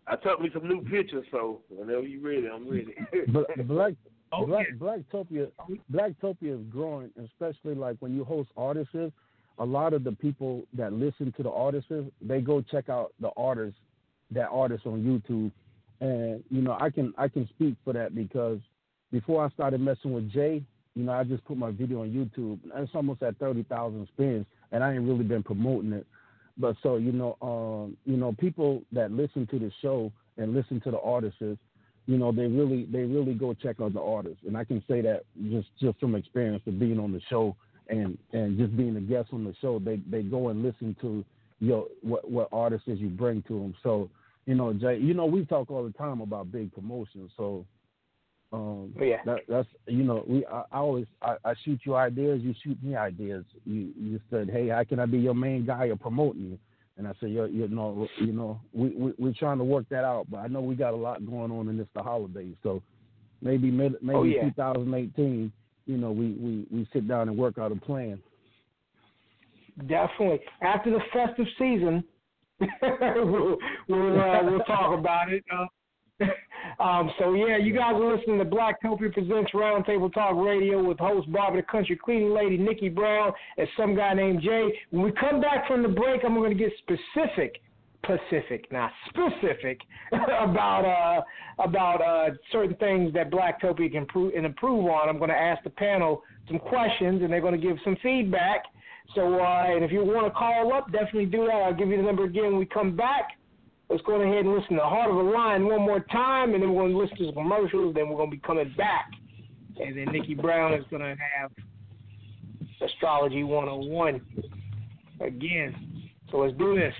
I took me some new pictures, so whenever you ready, I'm ready. Bla- Black Oh, Black yeah. Blacktopia Blacktopia is growing, especially like when you host artists. A lot of the people that listen to the artists, they go check out the artists, that artist on YouTube, and you know I can I can speak for that because before I started messing with Jay, you know I just put my video on YouTube. It's almost at thirty thousand spins, and I ain't really been promoting it. But so you know, um, you know, people that listen to the show and listen to the artists, you know, they really they really go check out the artists, and I can say that just just from experience of being on the show and and just being a guest on the show, they they go and listen to your what what artists you bring to them. So you know, Jay, you know, we talk all the time about big promotions, so. Um, Oh, yeah. that, that's you know we I, I always I, I shoot you ideas you shoot me ideas you you said hey how can I be your main guy or promoting you and I said you you know you know we, we we're trying to work that out but I know we got a lot going on and it's the holidays so maybe mid, maybe Oh, yeah. 2018 you know we, we we sit down and work out a plan Definitely. After the festive season, we'll we'll, uh, we'll talk about it. Uh, um, so yeah, you guys are listening to Blacktopia presents Roundtable Talk Radio with host Barbara the Country Cleaning Lady Nickie Brown and some guy named Jay. When we come back from the break, I'm going to get specific, specific, not specific about uh, about uh, certain things that Black Blacktopia can improve and improve on. I'm going to ask the panel some questions, and they're going to give some feedback. So, uh, and if you want to call up, definitely do that. I'll give you the number again when we come back. Let's go ahead and listen to Heart of a Lion one more time, and then we're going to listen to some commercials. Then we're going to be coming back, and then Nickie Brown is going to have Astrology 101 again. So let's do this.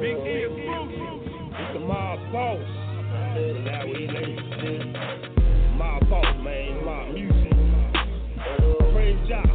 Big is It's the Mobb Boss. Now we. Mobb Boss, man. Mob music. Praise job.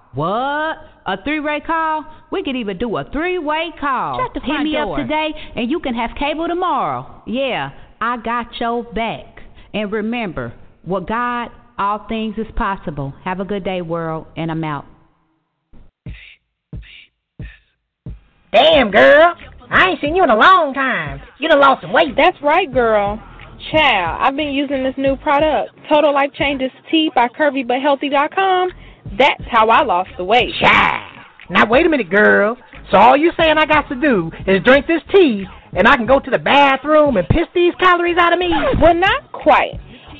What? A three-way call? We could even do a three-way call. Shut the Hit front me door. up today, and you can have cable tomorrow. Yeah, I got your back. And remember, with God, all things is possible. Have a good day, world, and I'm out. Damn, girl. I ain't seen you in a long time. You done lost some weight. That's right, girl. Child, I've been using this new product, Total Life Changes Tea by CurvyButHealthy.com. That's how I lost the weight. Child. Now, wait a minute, girl. So all you saying I got to do is drink this tea, and I can go to the bathroom and piss these calories out of me? Well, not quite.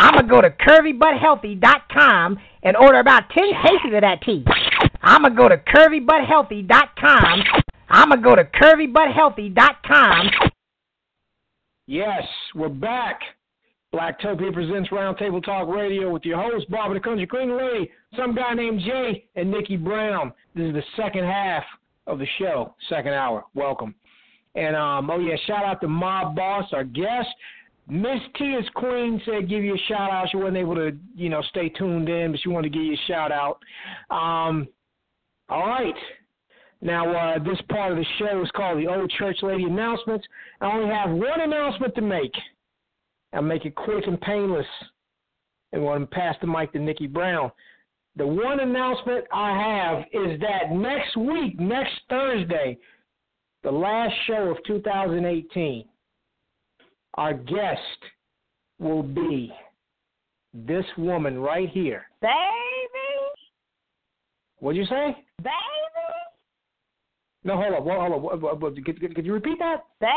I'm going to go to curvybuthealthy.com and order about 10 cases of that tea. I'm going to go to curvybuthealthy.com. I'm going to go to curvybuthealthy.com. Yes, we're back. Blacktopia presents Roundtable Talk Radio with your host, Barbara the Country Queen Lady, some guy named Jay, and Nickie Brown. This is the second half of the show, second hour. Welcome. And, um, oh, yeah, shout out to Mobb Boss, our guest. Miss Tia's Queen said give you a shout out. She wasn't able to, you know, stay tuned in, but she wanted to give you a shout out. Um, all right. Now, uh, this part of the show is called the Old Church Lady Announcements. I only have one announcement to make. I'll make it quick and painless. And want to pass the mic to Nickie Brown. The one announcement I have is that next week, next Thursday, the last show of 2018, our guest will be this woman right here. Baby. What'd you say? Baby. No, hold on. Hold on. Could, could, could you repeat that? Baby.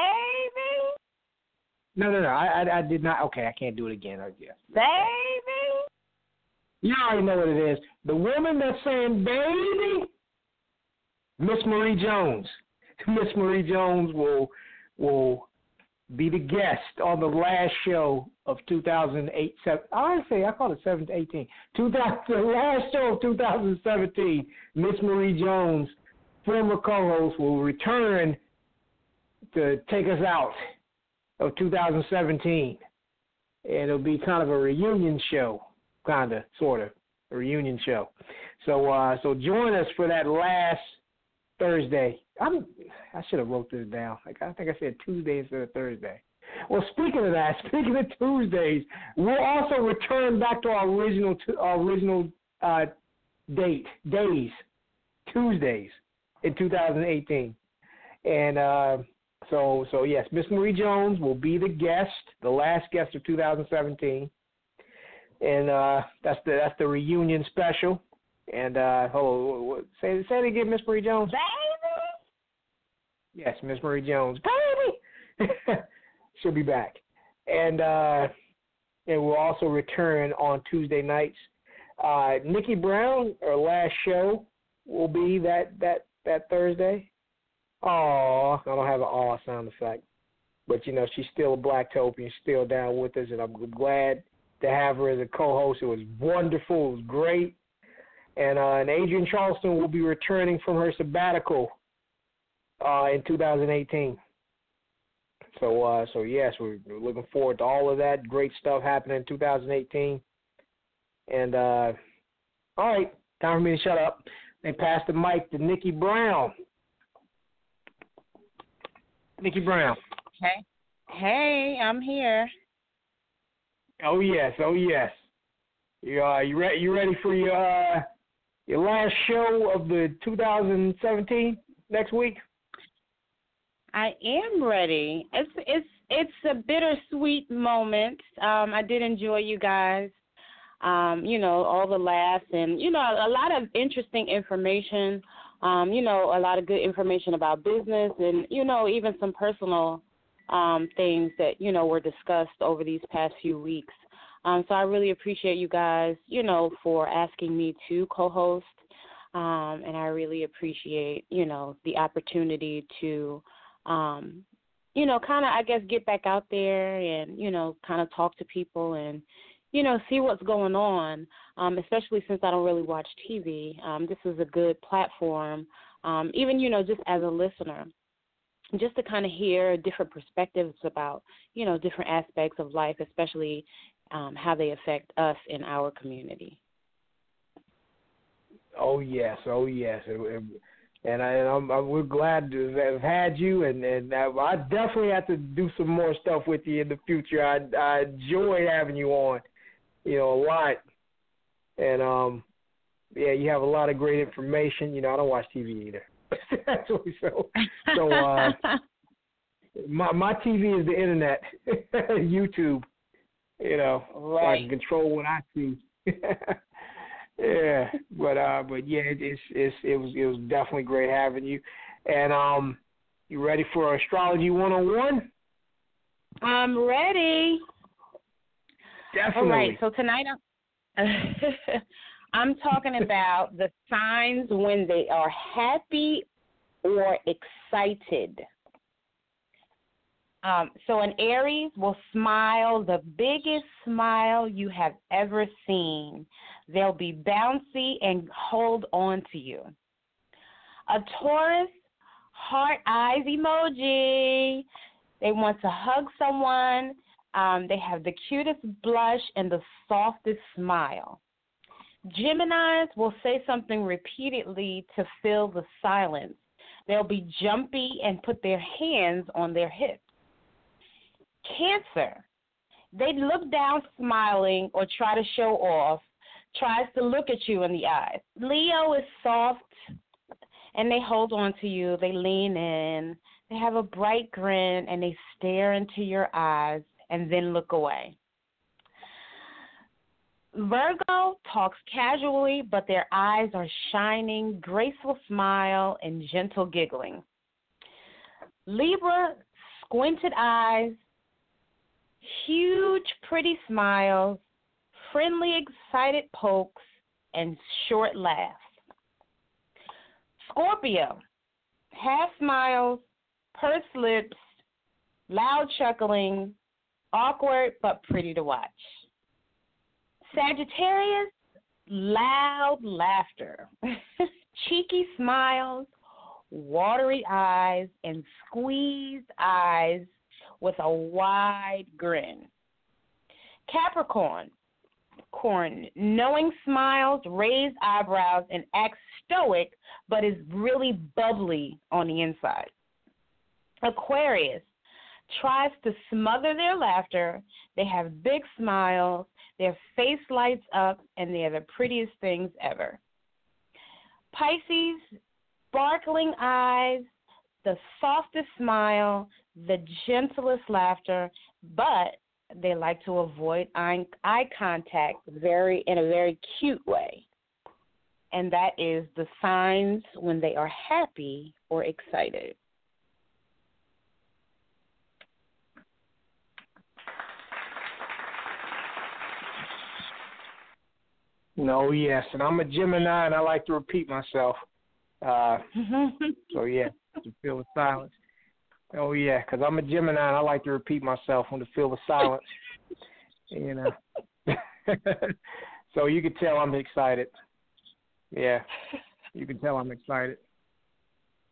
No, no, no. I, I, I did not. Okay, I can't do it again. I guess. Baby. You already know what it is. The woman that's saying baby, Miss Marie Jones. Miss Marie Jones will will be the guest on the last show of 2008. Seven, I say I call it 7 to 18. 2000, the last show of 2017. Miss Marie Jones, former co-host, will return to take us out of 2017, and it'll be kind of a reunion show, kind of, sort of, a reunion show. So, uh, so join us for that last Thursday. I'm, I should have wrote this down. Like I think I said Tuesday instead of Thursday. Well, speaking of that, speaking of Tuesdays, we'll also return back to our original, our original uh, date, days, Tuesdays in 2018, and uh, So so yes, Miss Marie Jones will be the guest, the last guest of 2017, and uh, that's the that's the reunion special. And uh, hold on, say say it again, Miss Marie Jones. Baby. Yes, Miss Marie Jones, baby. She'll be back, and uh, and we'll also return on Tuesday nights. Uh, Nickie Brown, our last show, will be that that that Thursday. Oh, I don't have an aw sound effect, but you know she's still a Blacktopian, still down with us, and I'm glad to have her as a co-host. It was wonderful, it was great, and uh, and Adrienne Charleston will be returning from her sabbatical uh, in 2018. So uh, so yes, we're, we're looking forward to all of that great stuff happening in 2018. And uh, all right, time for me to shut up. They pass the mic to Nickie Brown. Nickie Brown. Hey, hey, I'm here. Oh yes, oh yes. You uh, you ready? You ready for your uh, your last show of the 2017 next week? I am ready. It's it's it's a bittersweet moment. Um, I did enjoy you guys. Um, you know, all the laughs and you know a lot of interesting information. Um, you know, a lot of good information about business and you know even some personal um, things that you know were discussed over these past few weeks. Um, so I really appreciate you guys, you know, for asking me to co-host, um, and I really appreciate, you know, the opportunity to, um, you know, kind of I guess get back out there and you know, kind of talk to people and, you know, see what's going on. Um, especially since I don't really watch TV, um, this is a good platform, um, even you know, just as a listener just to kind of hear different perspectives about you know different aspects of life especially um, how they affect us in our community. Oh yes, oh yes, and I, and I'm, I'm, we're glad to have had you, and and I definitely have to do some more stuff with you in the future. I I enjoy having you on, you know, a lot, and um, yeah, you have a lot of great information. You know, I don't watch TV either, so so uh, my my TV is the internet, YouTube you know, right. so I can control what I see. yeah, but uh, but yeah, it, it's it's it was it was definitely great having you, and um, you ready for astrology one on one? I'm ready. Definitely. All right, so tonight I'm I'm talking about the signs when they are happy or excited. Um, so an Aries will smile the biggest smile you have ever seen. They'll be bouncy and hold on to you. A Taurus, heart eyes emoji. They want to hug someone. Um, they have the cutest blush and the softest smile. Geminis will say something repeatedly to fill the silence. They'll be jumpy and put their hands on their hips. Cancer, they look down smiling or try to show off, tries to look at you in the eyes. Leo is soft and they hold on to you, they lean in, they have a bright grin and they stare into your eyes and then look away. Virgo talks casually, but their eyes are shining, graceful smile, and gentle giggling. Libra, squinted eyes, huge, pretty smiles, friendly, excited pokes, and short laughs. Scorpio, half smiles, pursed lips, loud chuckling, awkward but pretty to watch. Sagittarius, loud laughter, cheeky smiles, watery eyes, and squeezed eyes with a wide grin. Capricorn, corn, knowing smiles, raised eyebrows, and acts stoic, but is really bubbly on the inside. Aquarius tries to smother their laughter. They have big smiles. Their face lights up, and they're the prettiest things ever. Pisces, sparkling eyes, the softest smile, the gentlest laughter, but they like to avoid eye, eye contact very in a very cute way. And that is the signs when they are happy or excited. No, yes, and I'm a Gemini, and I like to repeat myself. Uh, so yeah, to feel the silence. Oh yeah, because I'm a Gemini, and I like to repeat myself when to feel the silence. you know. so you can tell I'm excited. Yeah, you can tell I'm excited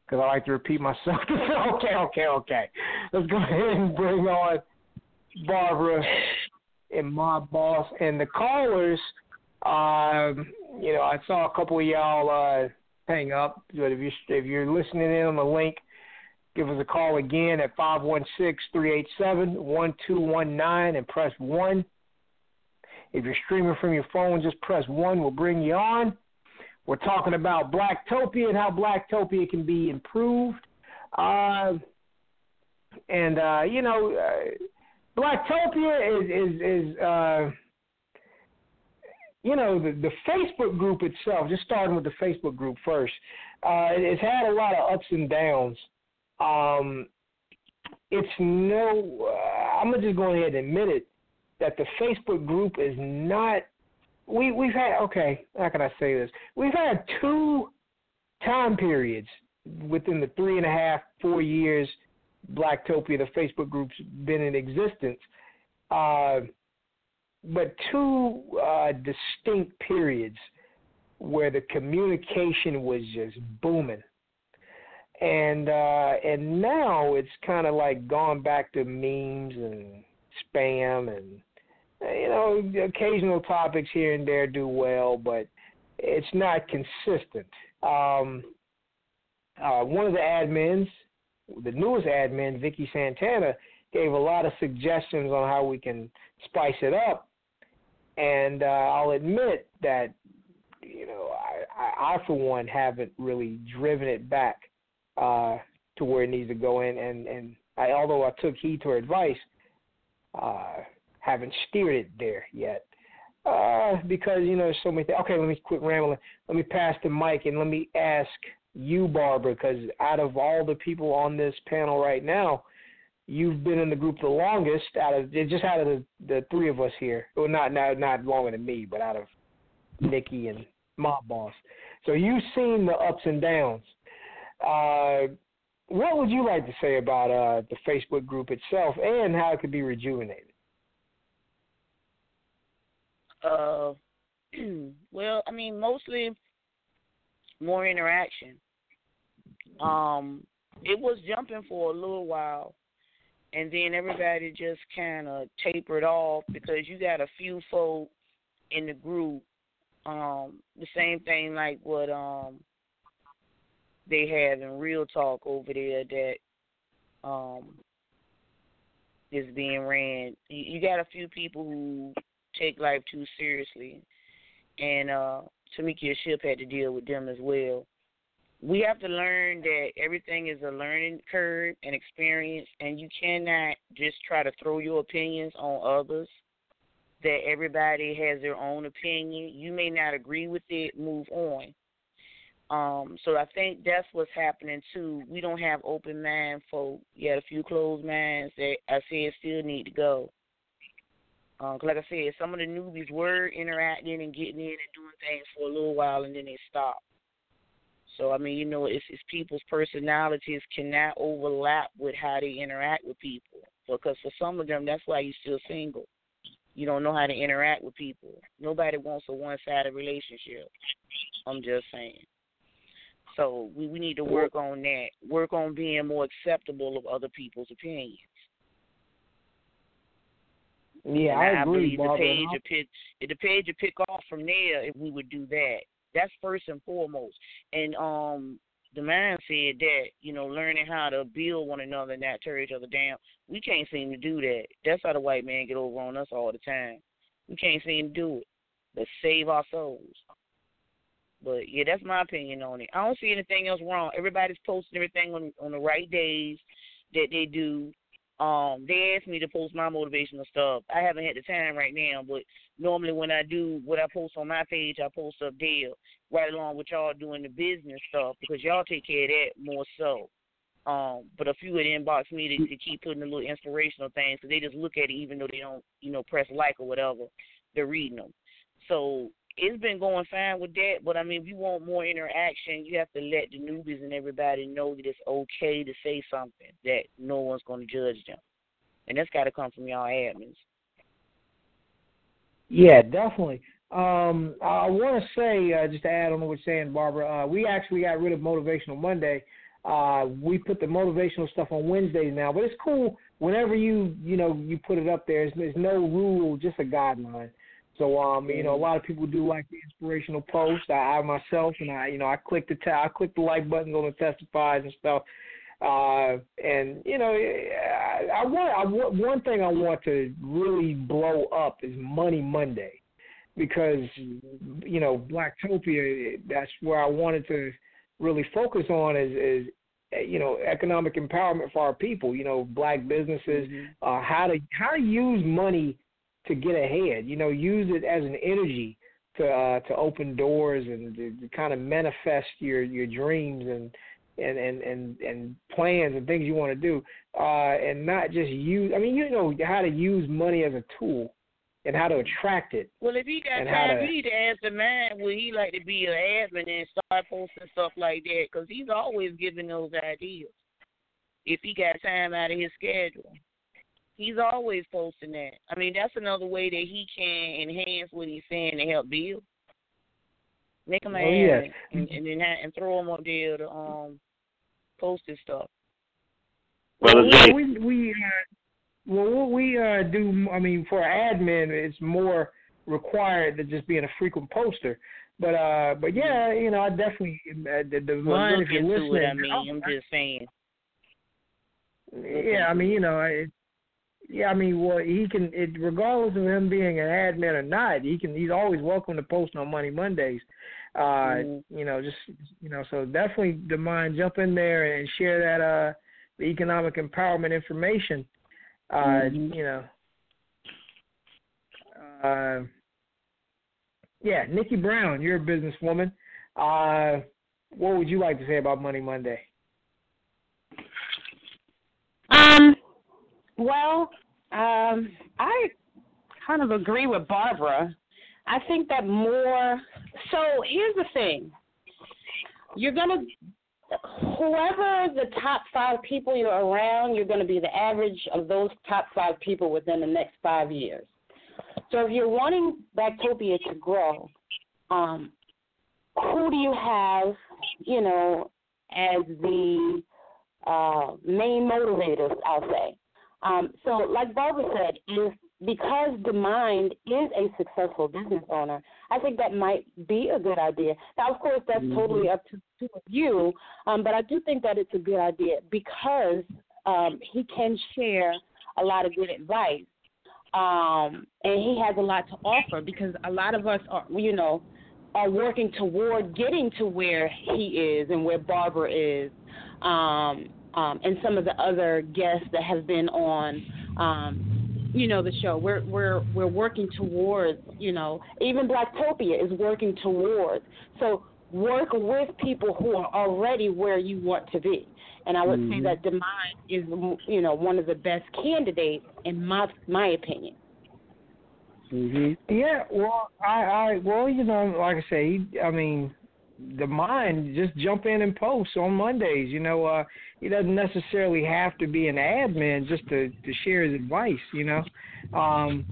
because I like to repeat myself. okay, okay, okay. Let's go ahead and bring on Barbara and Mobb Boss and the callers. Um, you know, I saw a couple of y'all uh, hang up, but if you're if you're listening in on the link, give us a call again at five one six three eight seven one two one nine and press one. If you're streaming from your phone, just press one. We'll bring you on. We're talking about Blacktopia and how Blacktopia can be improved. Uh, and uh, you know, uh, Blacktopia is is is uh, you know, the, the Facebook group itself, just starting with the Facebook group first, uh, it's had a lot of ups and downs. Um, it's no, uh, I'm gonna just go ahead and admit it that the Facebook group is not. We we've had okay. How can I say this? We've had two time periods within the three and a half, four years Blacktopia, the Facebook group's been in existence. Uh, but two uh, distinct periods where the communication was just booming. And uh, and now it's kind of like gone back to memes and spam and you know occasional topics here and there do well, but it's not consistent. Um, uh, one of the admins, the newest admin, Vicky Santana, gave a lot of suggestions on how we can spice it up and uh, I'll admit that you know I, I, I for one haven't really driven it back uh, to where it needs to go in, and and I, although I took heed to her advice, uh, haven't steered it there yet. Uh, because you know there's so many things. Okay, let me quit rambling. Let me pass the mic and let me ask you, Barbara, because out of all the people on this panel right now, you've been in the group the longest out of just out of the, the three of us here. Well, not not not longer than me, but out of Nickie and Mobb Boss. So you've seen the ups and downs. Uh, what would you like to say about uh, the Facebook group itself and how it could be rejuvenated? Uh, well, I mean, mostly more interaction. Um, it was jumping for a little while, and then everybody just kind of tapered off because you got a few folk in the group. Um, the same thing like what um they have in Real Talk over there that um is being ran. You, you got a few people who take life too seriously, and uh Tamika Ship had to deal with them as well we have to learn that everything is a learning curve and experience, and you cannot just try to throw your opinions on others. That everybody has their own opinion. You may not agree with it. Move on. Um, so I think that's what's happening too. We don't have open mind folk. You a few closed minds that I said still need to go. Um, cause like I said, some of the newbies were interacting and getting in and doing things for a little while, and then they stopped. So I mean, you know, it's, it's people's personalities cannot overlap with how they interact with people. Because for some of them, that's why you're still single. You don't know how to interact with people. Nobody wants a one-sided relationship. I'm just saying. So we we need to work on that. Work on being more acceptable of other people's opinions. Yeah, and I, I agree, believe Barbara. the page would pick the page would pick off from there if we would do that. That's first and foremost. And um the man said that, you know, learning how to build one another and not tear each other down. We can't seem to do that. That's how the white man get over on us all the time. We can't seem to do it. But save our souls. But yeah, that's my opinion on it. I don't see anything else wrong. Everybody's posting everything on on the right days that they do. Um, they asked me to post my motivational stuff. I haven't had the time right now, but normally when I do what I post on my page, I post up there right along with y'all doing the business stuff because y'all take care of that more so. Um, but a few would inbox me to, to keep putting the little inspirational things, so they just look at it even though they don't, you know, press like or whatever. They're reading them. So it's been going fine with that. But I mean, if you want more interaction, you have to let the newbies and everybody know that it's okay to say something that no one's going to judge them, and that's got to come from y'all admins. Yeah, definitely. Um, I want to say, uh, just to add on what you're saying, Barbara, uh, we actually got rid of Motivational Monday. Uh, we put the motivational stuff on Wednesdays now, but it's cool whenever you you know you put it up there. There's no rule, just a guideline. So um, you know, a lot of people do like the inspirational posts. I, I myself and I, you know, I click the ta- I click the like buttons on the testifies and stuff. Uh, and you know, I, I want I want one thing I want to really blow up is Money Monday, because you know Blacktopia. That's where I wanted to really focus on is is you know economic empowerment for our people. You know, black businesses, uh, how to how to use money to get ahead. You know, use it as an energy to uh, to open doors and to, to kind of manifest your your dreams and and and and and plans and things you want to do, uh, and not just use. I mean, you know how to use money as a tool and how to attract it. Well, if he got time, to- you need to ask the man would he like to be an admin and start posting stuff like that because he's always giving those ideas. If he got time out of his schedule, he's always posting that. I mean, that's another way that he can enhance what he's saying to help build. Make him an Oh, yes. admin and, and then ha- and throw him up there to um post his stuff. Brother well, we we uh, well what we uh, do. I mean, for admin, it's more required than just being a frequent poster. But uh, but yeah, you know, I definitely uh, the, the Well, mind if you're listening. it. I mean, I'm just saying. Yeah, I mean, you know, it, yeah, I mean, well, he can, it, regardless of him being an admin or not, he can. He's always welcome to post on Money Mondays. Uh, you know, just you know, so definitely Demond jump in there and share that uh the economic empowerment information. Uh, you know, uh, yeah, Nickie Brown, you're a businesswoman. Uh, what would you like to say about Money Monday? Um, well, um, I kind of agree with Barbara. I think that more. So here's the thing: you're gonna, whoever the top five people you're around, you're gonna be the average of those top five people within the next five years. So if you're wanting Blacktopia to grow, um, who do you have, you know, as the uh, main motivators, I'll say. Um, so, like Barbara said, if because Demond is a successful business owner, I think that might be a good idea. Now, of course, that's totally up to, to you, um, but I do think that it's a good idea because um, he can share a lot of good advice, um, and he has a lot to offer. Because a lot of us are, you know, are working toward getting to where he is and where Barbara is, um, um, and some of the other guests that have been on, um, you know, the show. We're we're we're working towards, you know, even Blacktopia is working towards. So work with people who are already where you want to be. And I would say Mhm. that Demond is, you know, one of the best candidates in my my opinion. Mm-hmm. Yeah, well, I, I, well, you know, like I say, I mean, Demond just jump in and post on Mondays. You know, uh, he doesn't necessarily have to be an admin just to to share his advice. You know, um,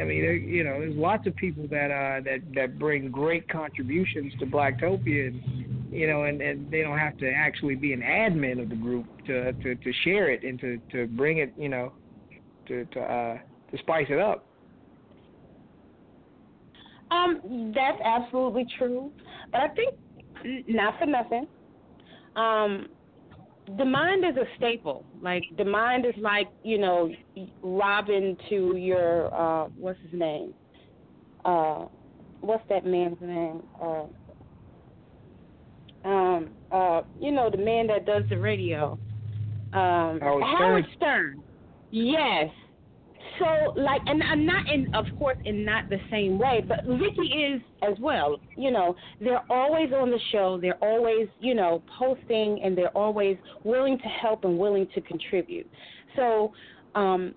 I mean, there, you know, there's lots of people that uh that that bring great contributions to Blacktopia, and you know, and and they don't have to actually be an admin of the group to to to share it and to to bring it, you know, to to uh to spice it up. Um, that's absolutely true. But I think, not for nothing, um, Demond is a staple. Like Demond is like you know, Robin to your uh, what's his name? Uh, what's that man's name? Uh, Um, uh, you know, the man that does the radio. Um, Howard Howard Stern. Yes. So, like, and I'm not in, of course, in not the same way, but Vicky is as well. You know, they're always on the show. They're always, you know, posting, and they're always willing to help and willing to contribute. So, um,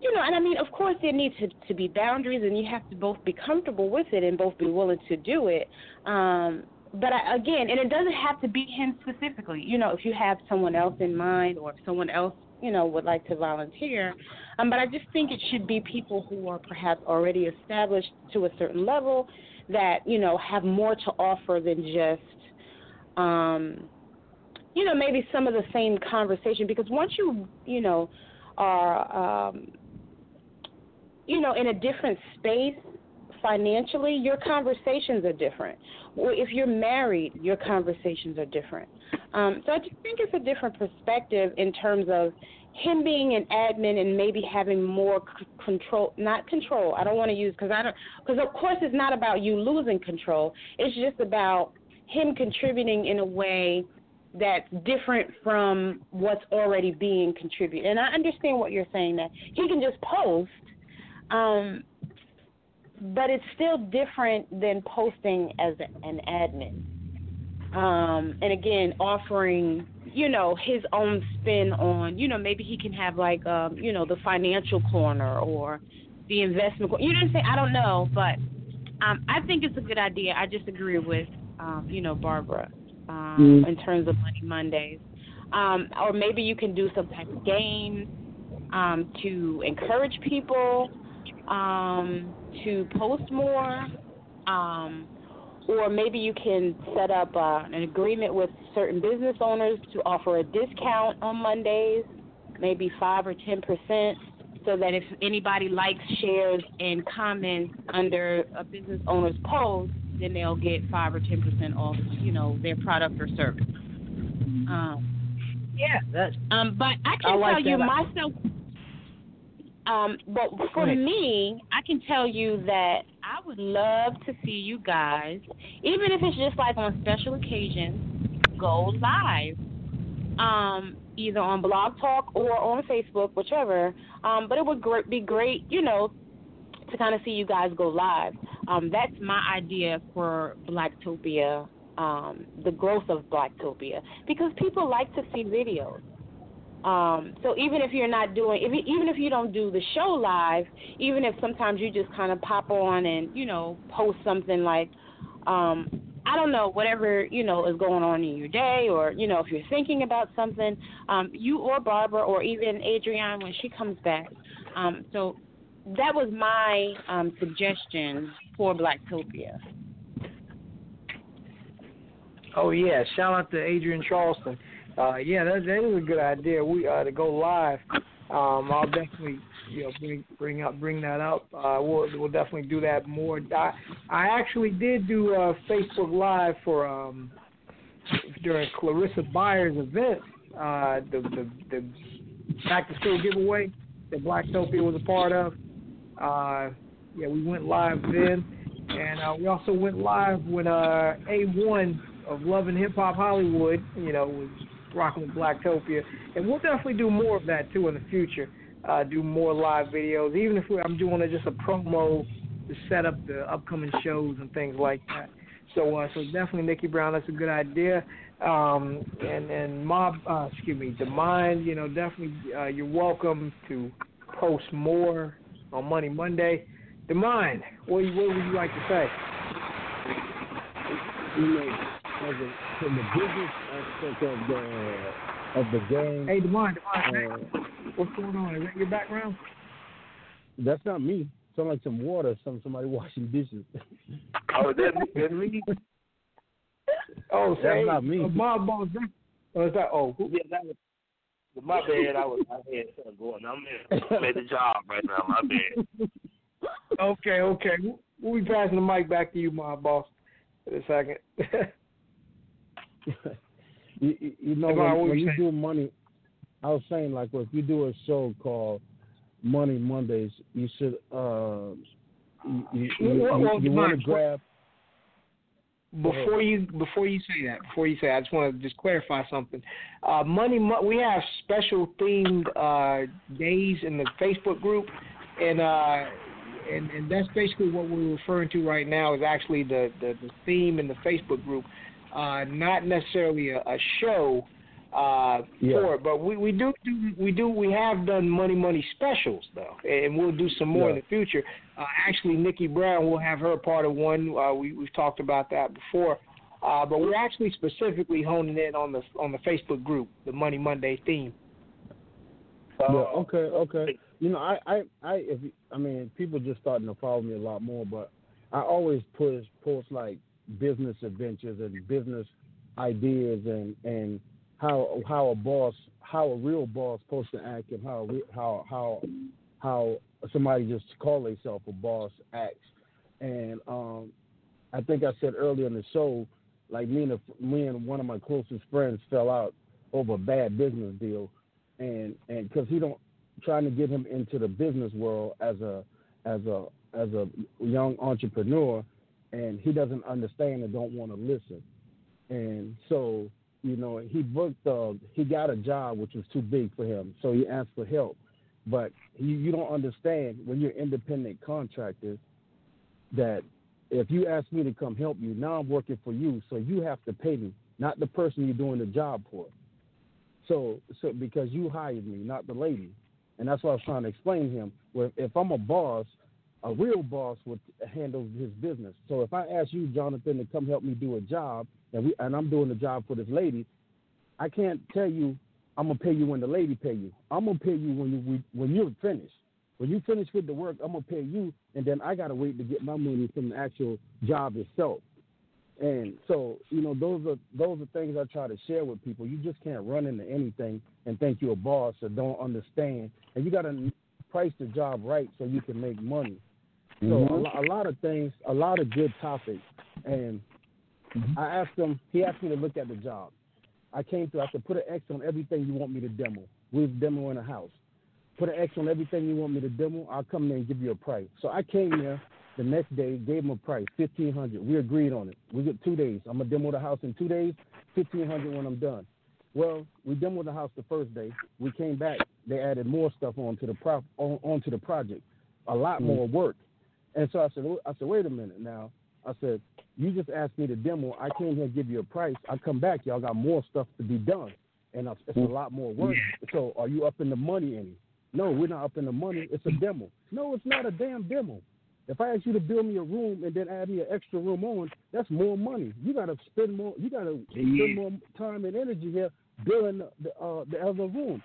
you know, and I mean, of course, there needs to, to be boundaries, and you have to both be comfortable with it and both be willing to do it. Um, but I, again, and it doesn't have to be him specifically. You know, if you have someone else in mind, or if someone else, you know, would like to volunteer. Um, but I just think it should be people who are perhaps already established to a certain level that you know have more to offer than just. Um, you know, maybe some of the same conversation because once you, you know, are um, you know, in a different space financially, your conversations are different. If you're married, your conversations are different. Um, so I just think it's a different perspective in terms of him being an admin and maybe having more c- control, not control. I don't want to use because I don't because of course it's not about you losing control. It's just about him contributing in a way that's different from what's already being contributed. And I understand what you're saying that he can just post um, but it's still different than posting as an admin. Um, and again, offering, you know, his own spin on, you know, maybe he can have like, um, you know, the financial corner or the investment. Corner. You didn't say I don't know, but um, I think it's a good idea. I just agree with, um, you know, Barbara um, Mm. in terms of Money Mondays. Um, or maybe you can do some type of game um, to encourage people um, to post more, um, or maybe you can set up uh, an agreement with certain business owners to offer a discount on Mondays, maybe five or ten percent, so that if anybody likes, shares, and comments under a business owner's post, then they'll get five or ten percent off, you know, their product or service. Um, Yeah, that. um, but I I can like tell you myself. Um, but for me, I can tell you that I would love to see you guys, even if it's just like on special occasions, go live. Um, either on Blog Talk or on Facebook, whichever. Um, but it would gr- be great, you know, to kind of see you guys go live. Um, that's my idea for Blacktopia, um, the growth of Blacktopia, because people like to see videos. Um, so even if you're not doing, if even if you don't do the show live, even if sometimes you just kind of pop on and you know post something like, um, I don't know, whatever you know is going on in your day, or you know if you're thinking about something, um, you or Barbara or even Adrienne when she comes back. Um, so that was my um, suggestion for Blacktopia. Oh yeah, shout out to Adrienne Charleston. Uh, yeah, that, that is a good idea. We uh, to go live. Um, I'll definitely you know bring bring up bring that up. Uh, we'll we'll definitely do that more. I I actually did do a Facebook Live for um during Clarissa Byers' event. Uh, the the the back to school giveaway that Blacktopia was a part of. Uh, yeah, we went live then, and uh, we also went live when uh, A1 of Love and Hip Hop Hollywood, you know, was rocking with Blacktopia, and we'll definitely do more of that too in the future. Uh, do more live videos, even if we, I'm doing a, just a promo to set up the upcoming shows and things like that. So, uh, so definitely Nickie Brown, that's a good idea. Um, and and mob, uh, excuse me, Demond, you know, definitely uh, you're welcome to post more on Money Monday. Demond, what, what would you like to say? You as a, from the business aspect of the of the game. Hey, Demond, uh, what's going on? Is that your background? That's not me. Sound like some water. Some somebody washing dishes. Oh, that that's me. Oh, That's say, not me. Uh, Mobb Boss. Oh, is that? Oh, who? Yeah, that was. My bad. I was. I had something going. I'm at, I'm at the job right now. My bad. Okay, okay. We'll- We'll be passing the mic back to you, Mobb Boss, in a second. you, you- know, Come on, what when, you when you saying? do money, I was saying like, well, if you do a show called Money Mondays, you should uh, you, you, you, you, want to grab. before you before you say that, before you say, that, I just want to just clarify something. Uh, Money, Mo- we have special themed uh, days in the Facebook group, and uh, and and that's basically what we're referring to right now is actually the the, the theme in the Facebook group, uh, not necessarily a, a show uh, Yeah. for it, but we, we do, do we do we have done money money specials though, and we'll do some more in the future. Uh, actually, Nickie Brown will have her part of one. Uh, we we've talked about that before, uh, but we're actually specifically honing in on the on the Facebook group, the Money Monday theme. Yeah. Okay. Okay. You know, I, I, I, if I mean, people just starting to follow me a lot more, but I always push post like business adventures and business ideas and and how how a boss, how a real boss supposed to act, and how how how how somebody just call themselves a boss acts. And um, I think I said earlier in the show, like me and a, me and one of my closest friends fell out over a bad business deal, and and because he don't trying to get him into the business world as a as a as a young entrepreneur, and he doesn't understand and don't want to listen, and so you know he booked, uh, he got a job which was too big for him, so he asked for help, but you you don't understand when you're independent contractors that if you ask me to come help you, now I'm working for you, so you have to pay me, not the person you're doing the job for. So, so because you hired me, not the lady, and that's what I was trying to explain to him. Where if I'm a boss, a real boss would handle his business. So if I ask you, Jonathan, to come help me do a job, and we and I'm doing the job for this lady, I can't tell you I'm gonna pay you when the lady pay you. I'm gonna pay you when you when you're finished. When you finish with the work, I'm gonna pay you, and then I gotta wait to get my money from the actual job itself. And so, you know, those are those are things I try to share with people. You just can't run into anything and think you're a boss or don't understand. And you got to price the job right so you can make money. So a, Mm-hmm. lo- a lot of things, a lot of good topics. And Mm-hmm. I asked him. He asked me to look at the job. I came through. I said, put an X on everything you want me to demo. We was demoing a house. Put an X on everything you want me to demo. I'll come there and give you a price. So I came there the next day, gave him a price, fifteen hundred. We agreed on it. We get two days. I'm gonna demo the house in two days, fifteen hundred when I'm done. Well, we demoed the house the first day. We came back. They added more stuff onto the pro- on, onto the project, a lot Mm. more work. And so I said, I said, wait a minute now. I said, you just asked me to demo. I came here give you a price. I come back, y'all got more stuff to be done, and it's a lot more work. So are you up in the money any? No, we're not up in the money. It's a demo. No, it's not a damn demo. If I ask you to build me a room and then add me an extra room on, that's more money. You got to spend more. You got to Yeah. spend more time and energy here building the uh, the other room.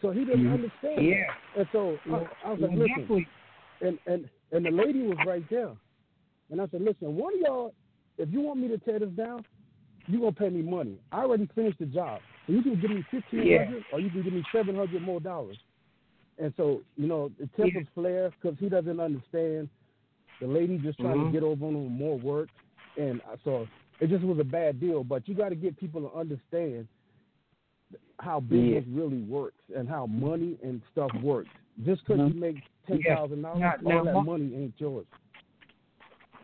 So he didn't Mhm. understand. Yeah. that. And so I, I was like, listen, and and and the lady was right there. And I said, listen, one of y'all, if you want me to tear this down, you're gonna pay me money. I already finished the job. So you can give me fifteen hundred, or you can give me seven hundred more dollars. And so you know the tempers flare because he doesn't understand. The lady just trying Mhm. to get over on him more work, and so it just was a bad deal. But you got to get people to understand how business really works and how money and stuff works. Just because Mhm. you make ten thousand yeah. dollars, Now- all that Mo- money ain't yours.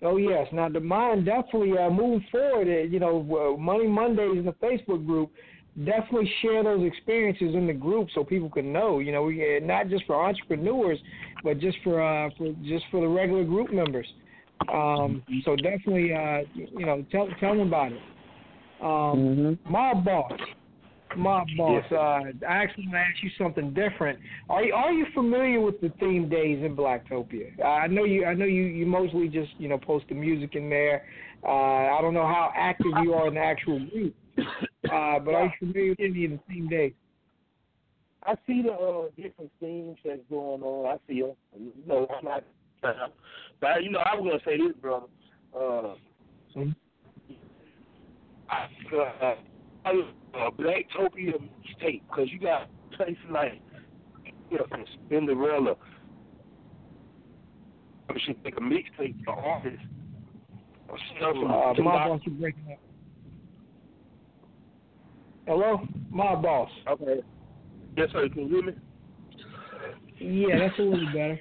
Oh yes. Now Demond definitely uh, moving forward. Uh, you know, uh, Money Mondays in the Facebook group. Definitely share those experiences in the group so people can know. You know, we not just for entrepreneurs, but just for uh, for just for the regular group members. Um, so definitely, uh, you know, tell tell them about it. Um, Mobb Boss, Mobb Boss. Uh, I actually want to ask you something different. Are you are you familiar with the theme days in Blacktopia? Uh, I know you. I know you. You mostly just you know post the music in there. Uh, I don't know how active you are in the actual group, uh, but are you familiar with any of the theme days? I see the uh, different themes that's going on. I see them. You know, I'm not. But you know, I was gonna say this, brother. Uh, I, uh, I, uh, Blacktopia mixtape because you got places like you know, Spinderella. We should make a mixtape for artists. Or stuff from Uh, from Mobb Boss, you breaking up. Hello, my boss. Okay. Yes, sir. Can you hear me? Yeah, that's a little better.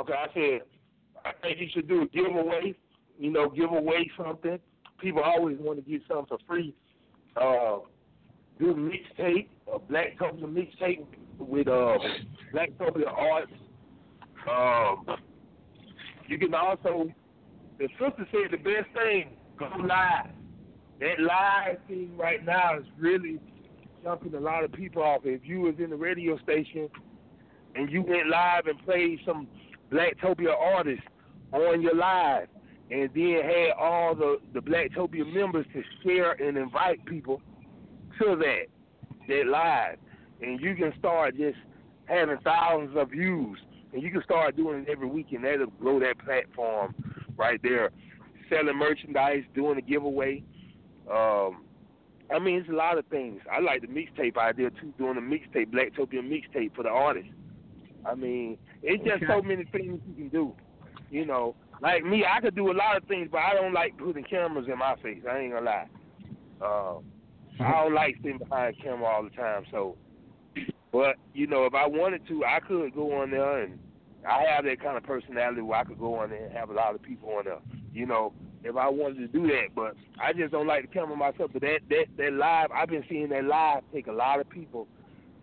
Okay, I said I think you should do a giveaway you know, give away something. People always want to get something for free. Uh, do mixtape, a Blacktopia mixtape with uh, Blacktopia arts. Um, you can also, the sister said the best thing, go live. That live thing right now is really jumping a lot of people off. If you was in the radio station and you went live and played some Blacktopia artists on your live, and then had all the the Blacktopia members to share and invite people to that that live, and you can start just having thousands of views, and you can start doing it every week, and that'll grow that platform right there. Selling merchandise, doing a giveaway. Um, I mean, it's a lot of things. I like the mixtape idea too, doing a mixtape, Blacktopia mixtape for the artists. I mean, it's just Okay. so many things you can do. You know, like me, I could do a lot of things, but I don't like putting cameras in my face. I ain't gonna lie. Um, I don't like sitting behind camera all the time. So, but you know, if I wanted to, I could go on there, and I have that kind of personality where I could go on there and have a lot of people on there. You know, if I wanted to do that, but I just don't like the camera myself. But that that that live, I've been seeing that live take a lot of people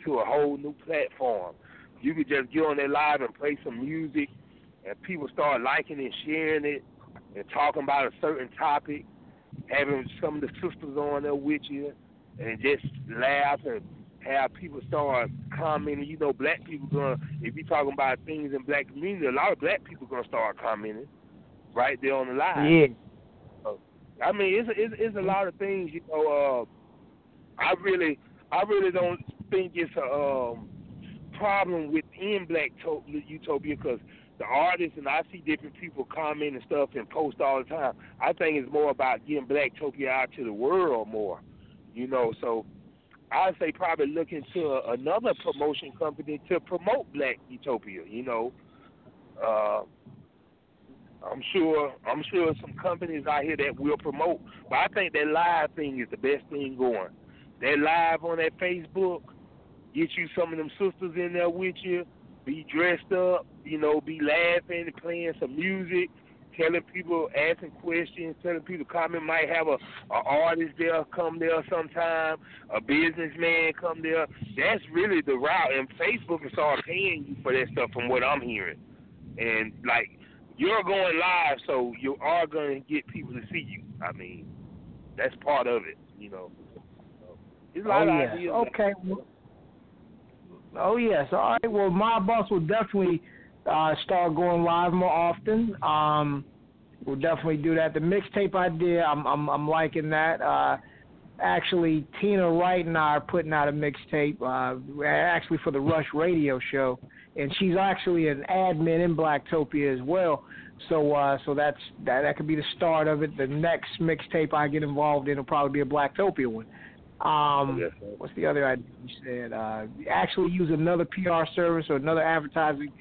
to a whole new platform. You could just get on that live and play some music, and people start liking and sharing it, and talking about a certain topic. Having some of the sisters on there with you, and just laugh and have people start commenting. You know, black people gonna if you talking about things in black community, a lot of black people gonna start commenting right there on the live. Yeah. I mean, it's a, it's, it's a lot of things. You know, uh, I really, I really don't think it's a um, problem within Black to- Utopia because the artists and I see different people comment and stuff and post all the time. I think it's more about getting Blacktopia out to the world more. You know, so I'd say probably look into another promotion company to promote Black Utopia. You know, uh, I'm sure I'm sure some companies out here that will promote, but I think that live thing is the best thing going. That live on that Facebook, get you some of them sisters in there with you, be dressed up, you know, be laughing and playing some music, telling people, asking questions, telling people comment. Might have a, a artist there come there sometime, a businessman come there. That's really the route, and Facebook is start paying you for that stuff from what I'm hearing. And like you're going live, so you are going to get people to see you. I mean, that's part of it, you know. So, there's a lot Oh of yes. ideas. Okay. Well- Oh yes. All right. Well, my boss will definitely uh, start going live more often. Um, we'll definitely do that. The mixtape idea, I'm I'm, I'm liking that. Uh, actually, Tina Wright and I are putting out a mixtape. Uh, actually for the Rush Radio Show, and she's actually an admin in Blacktopia as well. So uh, so that's that that could be the start of it. The next mixtape I get involved in will probably be a Blacktopia one. Um, what's the other idea you said? Uh, actually use another PR service or another advertising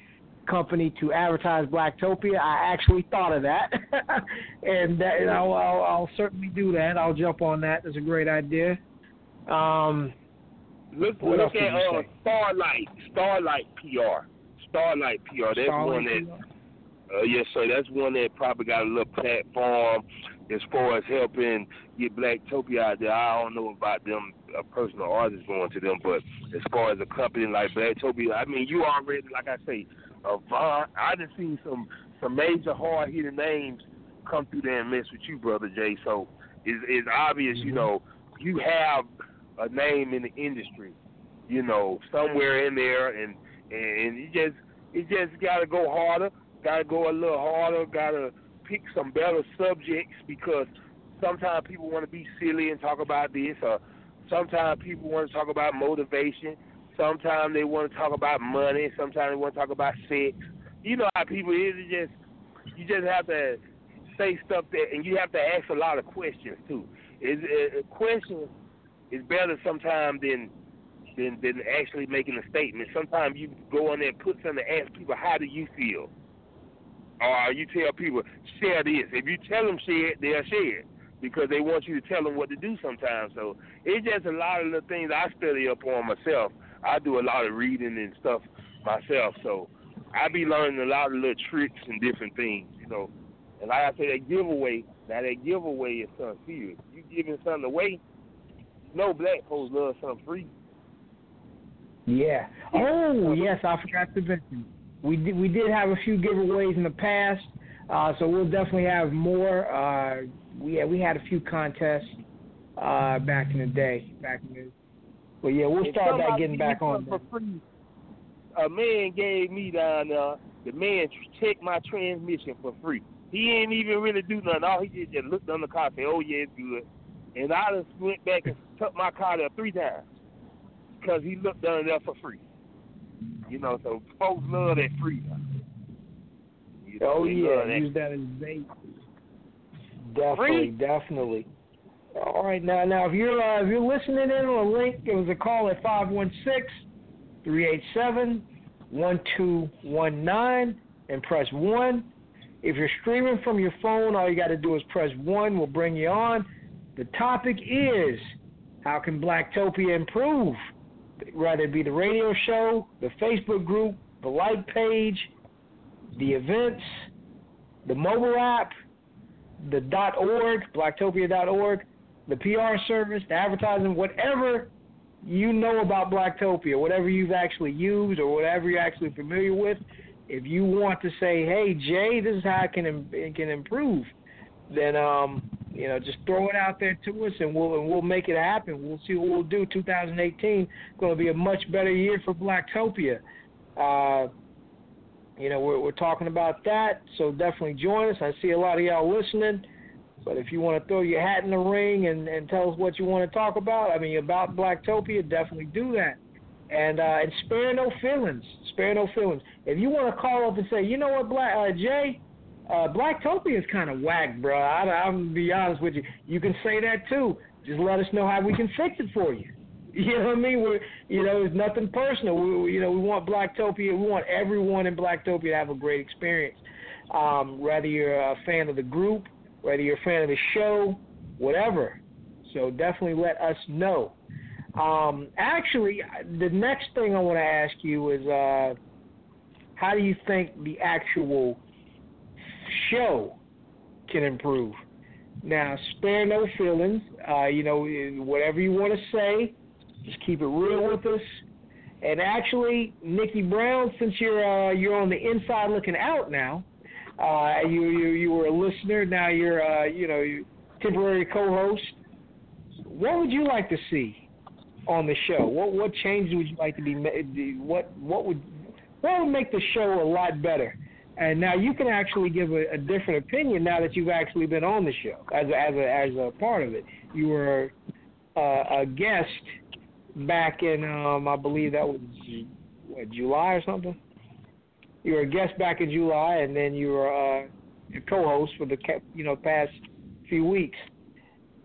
company to advertise Blacktopia. I actually thought of that, and that, and I'll, I'll, I'll certainly do that. I'll jump on that. That's a great idea. Um, Look, look at uh. Starlight, Starlight PR, Starlight PR. That's one Starlight that, uh, yes, sir. That's one that probably got a little platform as far as helping get Blacktopia out there. I don't know about them, a personal artist going to them, but as far as a company like Blacktopia, I mean, you already, like I say, Avant. I done seen some some major hard hitting names come through there and mess with you, brother Jay. So it's, it's obvious, you mm-hmm. know, you have a name in the industry, you know, somewhere in there, and and you just you just got to go harder, got to go a little harder, got to pick some better subjects because sometimes people want to be silly and talk about this, or sometimes people want to talk about motivation. Sometimes they want to talk about money. Sometimes they want to talk about sex. You know how people is. It just you just have to say stuff that, and you have to ask a lot of questions too. Is a question is better sometimes than than than actually making a statement. Sometimes you go on there and put something, and ask people, how do you feel? Or you tell people, share this. If you tell them share it, they'll share it because they want you to tell them what to do sometimes. So it's just a lot of little things I study up on myself. I do a lot of reading and stuff myself, so I be learning a lot of little tricks and different things, you know. And like I said, that giveaway, now that giveaway is something serious. You giving something away, no black folks love something free. Yeah. Oh, yes, I forgot to mention. We did we did have a few giveaways in the past, uh, so we'll definitely have more. Uh, we had, we had a few contests uh, back in the day, back in the. But yeah, we'll start back somebody getting back on. for free. A man gave me down there. The man checked my transmission for free. He ain't even really do nothing. All he did just looked on the car, and say, "Oh yeah, it's good." And I just went back and took my car there three times because he looked down there for free. You know, so folks love that free. You know, Oh yeah, that. use that as bait. Definitely, definitely. All right, now now if you're uh, if you're listening in on a link, it was a call at 516-387-1219 and press one. If you're streaming from your phone, all you got to do is press one. We'll bring you on. The topic is how can Blacktopia improve? Whether it be the radio show, the Facebook group, the like page, the events, the mobile app, the .org, blacktopia.org, the PR service, the advertising, whatever you know about Blacktopia, whatever you've actually used or whatever you're actually familiar with, if you want to say, "Hey Jay, this is how I can im- can improve," then um, you know, just throw it out there to us, and we'll and we'll make it happen. We'll see what we'll do. 2018 going to be a much better year for Blacktopia. Uh, you know, we're, we're talking about that, so definitely join us. I see a lot of y'all listening, but if you want to throw your hat in the ring and, and tell us what you want to talk about, I mean, about Blacktopia, definitely do that. And uh, and spare no feelings. Spare no feelings. If you want to call up and say, you know what, Black uh, Jay, uh, Blacktopia is kind of whack, bro. I, I'm be honest with you. You can say that too. Just let us know how we can fix it for you. You know what I mean? We're, you know, it's nothing personal. We, we- you know, we want Blacktopia. We want everyone in Blacktopia to have a great experience. Um, whether you're a fan of the group, whether you're a fan of the show, whatever. So definitely let us know. Um, actually, the next thing I want to ask you is, uh, how do you think the actual show can improve? Now, spare no feelings. Uh, you know, whatever you want to say, just keep it real with us. And actually, Nickie Brown, since you're uh, you're on the inside looking out now, uh, you you you were a listener. Now you're uh, you know temporary co-host. What would you like to see on the show? What what changes would you like to be? ma- What what would what would make the show a lot better? And now you can actually give a, a different opinion now that you've actually been on the show as a, as a as a part of it. You were uh, a guest back in um I believe that was what, July or something. You were a guest back in July, and then you were uh, a co-host for the you know past few weeks,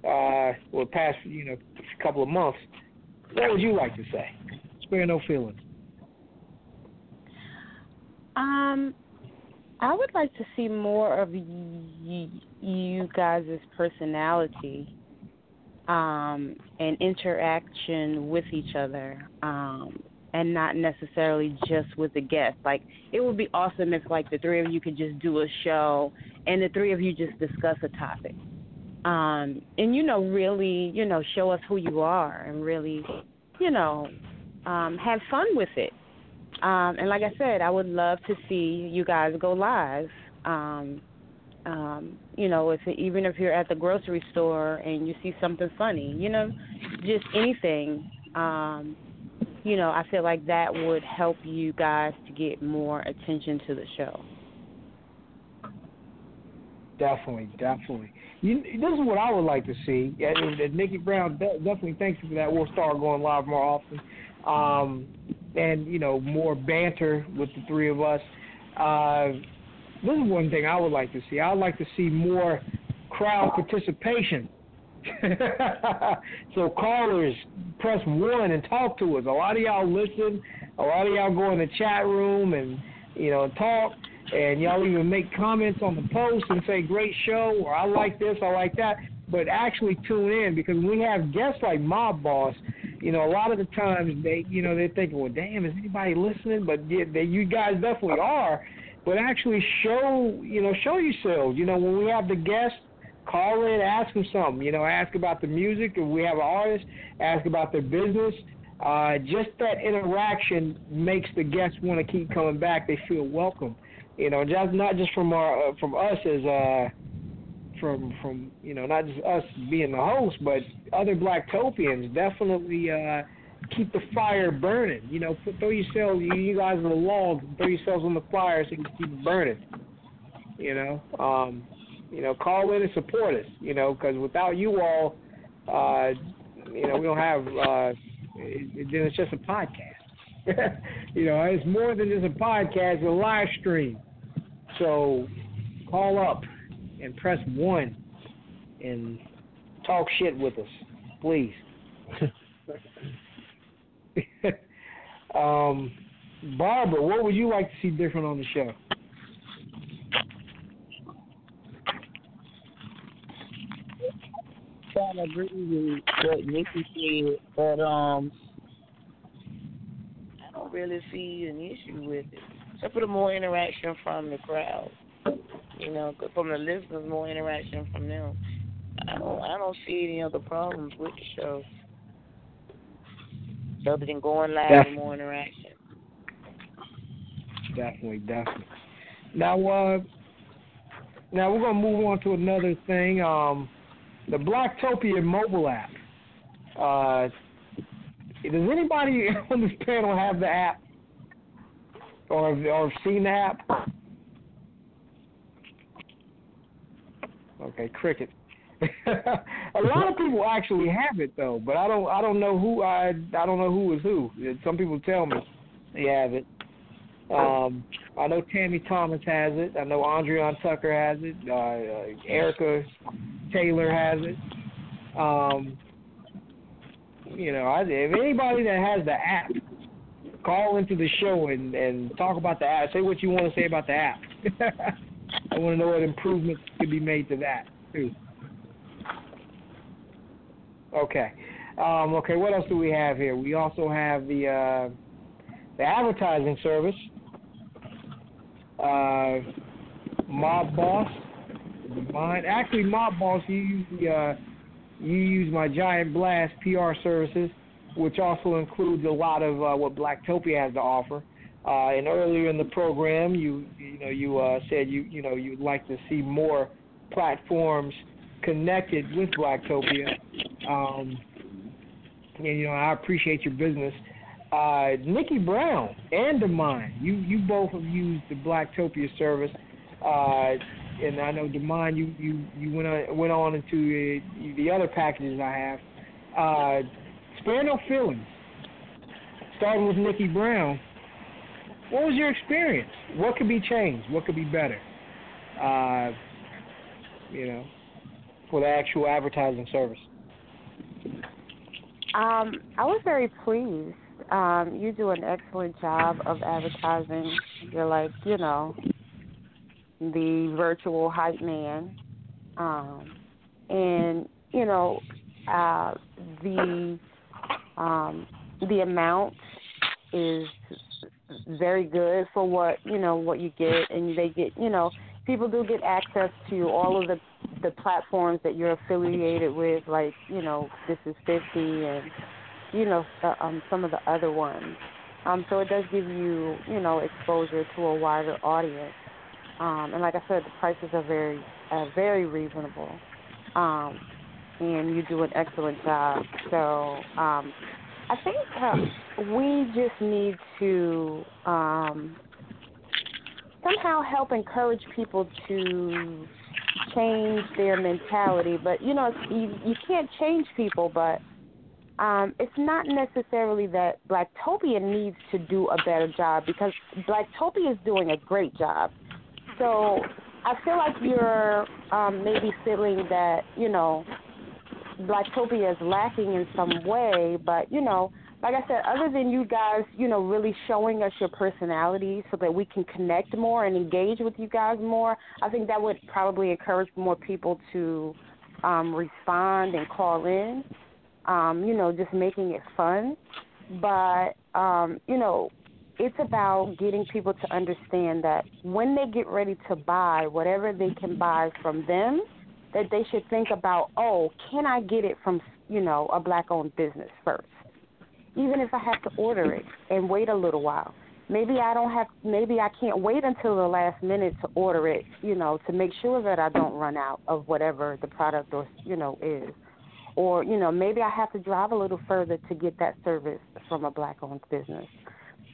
uh, well past you know couple of months. What would you like to say? Spare no feelings. Um, I would like to see more of y- you guys' personality um, and interaction with each other, um, and not necessarily just with the guests. Like, it would be awesome if, like, the three of you could just do a show and the three of you just discuss a topic. Um, and, you know, really, you know, show us who you are and really, you know, um, have fun with it. Um, and like I said, I would love to see you guys go live. Um, um, you know, if even if you're at the grocery store and you see something funny, you know, just anything. Um, you know, I feel like that would help you guys to get more attention to the show. Definitely, definitely. You, this is what I would like to see. And, and Nickie Brown, definitely thank you for that. We'll start going live more often, um, and you know more banter with the three of us. Uh, this is one thing I would like to see. I would like to see more crowd participation. so callers, press one and talk to us. A lot of y'all listen. A lot of y'all go in the chat room and you know talk, and y'all even make comments on the post and say great show or I like this, I like that. But actually tune in because we have guests like Mobb Boss, you know a lot of the times they you know they're thinking, well, damn, is anybody listening? But yeah, they, you guys definitely are. but actually show you know show yourselves. You know, when we have the guests, call in, ask them something. You know, ask about the music. If we have an artist, ask about their business. Uh, just that interaction makes the guests want to keep coming back. They feel welcome. You know, just not just from our uh, from us as uh from from you know not just us being the host, but other Blacktopians definitely uh, keep the fire burning. You know, put, throw yourselves you, you guys on the log, throw yourselves on the fire so you can keep it burning. You know, um, you know, call in and support us. You know, because without you all, uh, you know, we don't have. Uh, it, then it's just a podcast. you know, it's more than just a podcast, it's a live stream. So call up and press one and talk shit with us, please. um, Barbara, what would you like to see different on the show? I agree with what Nickie said, but um, I don't really see an issue with it, except for the more interaction from the crowd. You know, from the listeners, more interaction from them. I don't, I don't see any other problems with the show, other than going live Def- and more interaction. Definitely, definitely. Now, uh, now we're gonna move on to another thing. Um, the Blacktopia mobile app. Uh, does anybody on this panel have the app, or or have seen the app? Okay, cricket. a lot of people actually have it though, but I don't. I don't know who I. I don't know who is who. Some people tell me they have it. Um, I know Tammy Thomas has it. I know Andreon Tucker has it. Uh, uh, Erica Taylor has it. Um, you know, I, if anybody that has the app, call into the show and and talk about the app. Say what you want to say about the app. I want to know what improvements could be made to that too. Okay. Um, okay. What else do we have here? We also have the uh, the advertising service. Uh, Mobb Boss. Mine, actually, Mobb Boss. You use the, uh, you use my Giant Blast PR services, which also includes a lot of uh, what Blacktopia has to offer. Uh, and earlier in the program, you you know you uh, said you you know you'd like to see more platforms connected with Blacktopia. Um, and you know I appreciate your business. Uh, Nickie Brown and Demond, you you both have used the Blacktopia service, uh, and I know Demond, you you you went on went on into uh, the other packages I have. Uh, spare no feelings. Starting with Nickie Brown, what was your experience? What could be changed? What could be better? Uh, you know, for the actual advertising service. Um, I was very pleased. Um, you do an excellent job of advertising. You're like, you know, the virtual hype man. Um, and, you know, uh, the um, the amount is very good for what you know what you get, and they get you know people do get access to all of the the platforms that you're affiliated with, like you know this is fifty and you know uh, um, some of the other ones. Um, so it does give you you know exposure to a wider audience. Um, and like I said, the prices are very uh, very reasonable. Um, and you do an excellent job. So um, I think uh, we just need to um, somehow help encourage people to change their mentality. But you know, you you can't change people, but um, it's not necessarily that Blacktopia needs to do a better job because Blacktopia is doing a great job. So I feel like you're um, maybe feeling that you know Blacktopia is lacking in some way, but you know, like I said, other than you guys, you know, really showing us your personality so that we can connect more and engage with you guys more, I think that would probably encourage more people to um, respond and call in. Um, you know, just making it fun. But um, you know, it's about getting people to understand that when they get ready to buy whatever they can buy from them, that they should think about, oh, can I get it from you know a black-owned business first, even if I have to order it and wait a little while. Maybe I don't have. Maybe I can't wait until the last minute to order it. You know, to make sure that I don't run out of whatever the product or you know is or you know maybe I have to drive a little further to get that service from a black-owned business.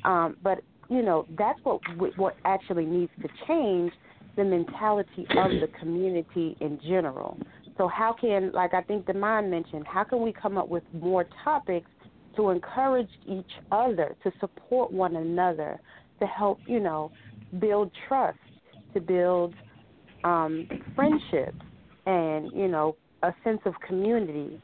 Um, but you know that's what what actually needs to change the mentality of the community in general. So how can, like I think Demond mentioned, how can we come up with more topics to encourage each other, to support one another, to help you know build trust, to build um, friendships, and you know a sense of community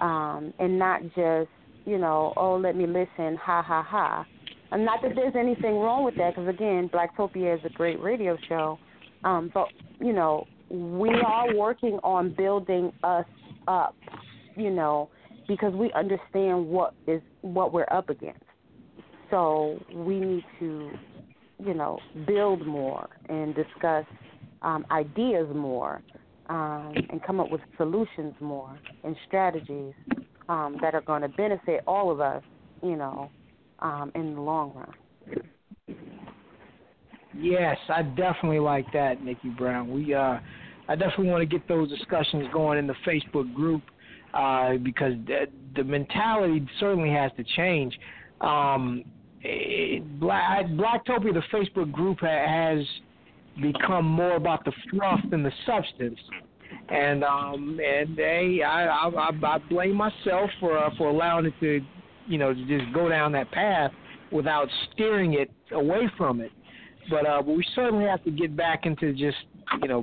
um, and not just, you know, oh, let me listen, ha, ha, ha. And not that there's anything wrong with that, because again, Blacktopia is a great radio show. Um, but, you know, we are working on building us up, you know, because we understand what is what we're up against. So we need to, you know, build more and discuss um, ideas more um, and come up with solutions more and strategies um, that are going to benefit all of us, you know, um, in the long run. Yes, I definitely like that, Nickie Brown. We, uh, I definitely want to get those discussions going in the Facebook group uh, because the, the mentality certainly has to change. Um, it, Black, Blacktopia, the Facebook group, ha- has become more about the fluff than the substance. And um and they I I, I blame myself for uh, for allowing it to you know to just go down that path without steering it away from it. But uh we certainly have to get back into just you know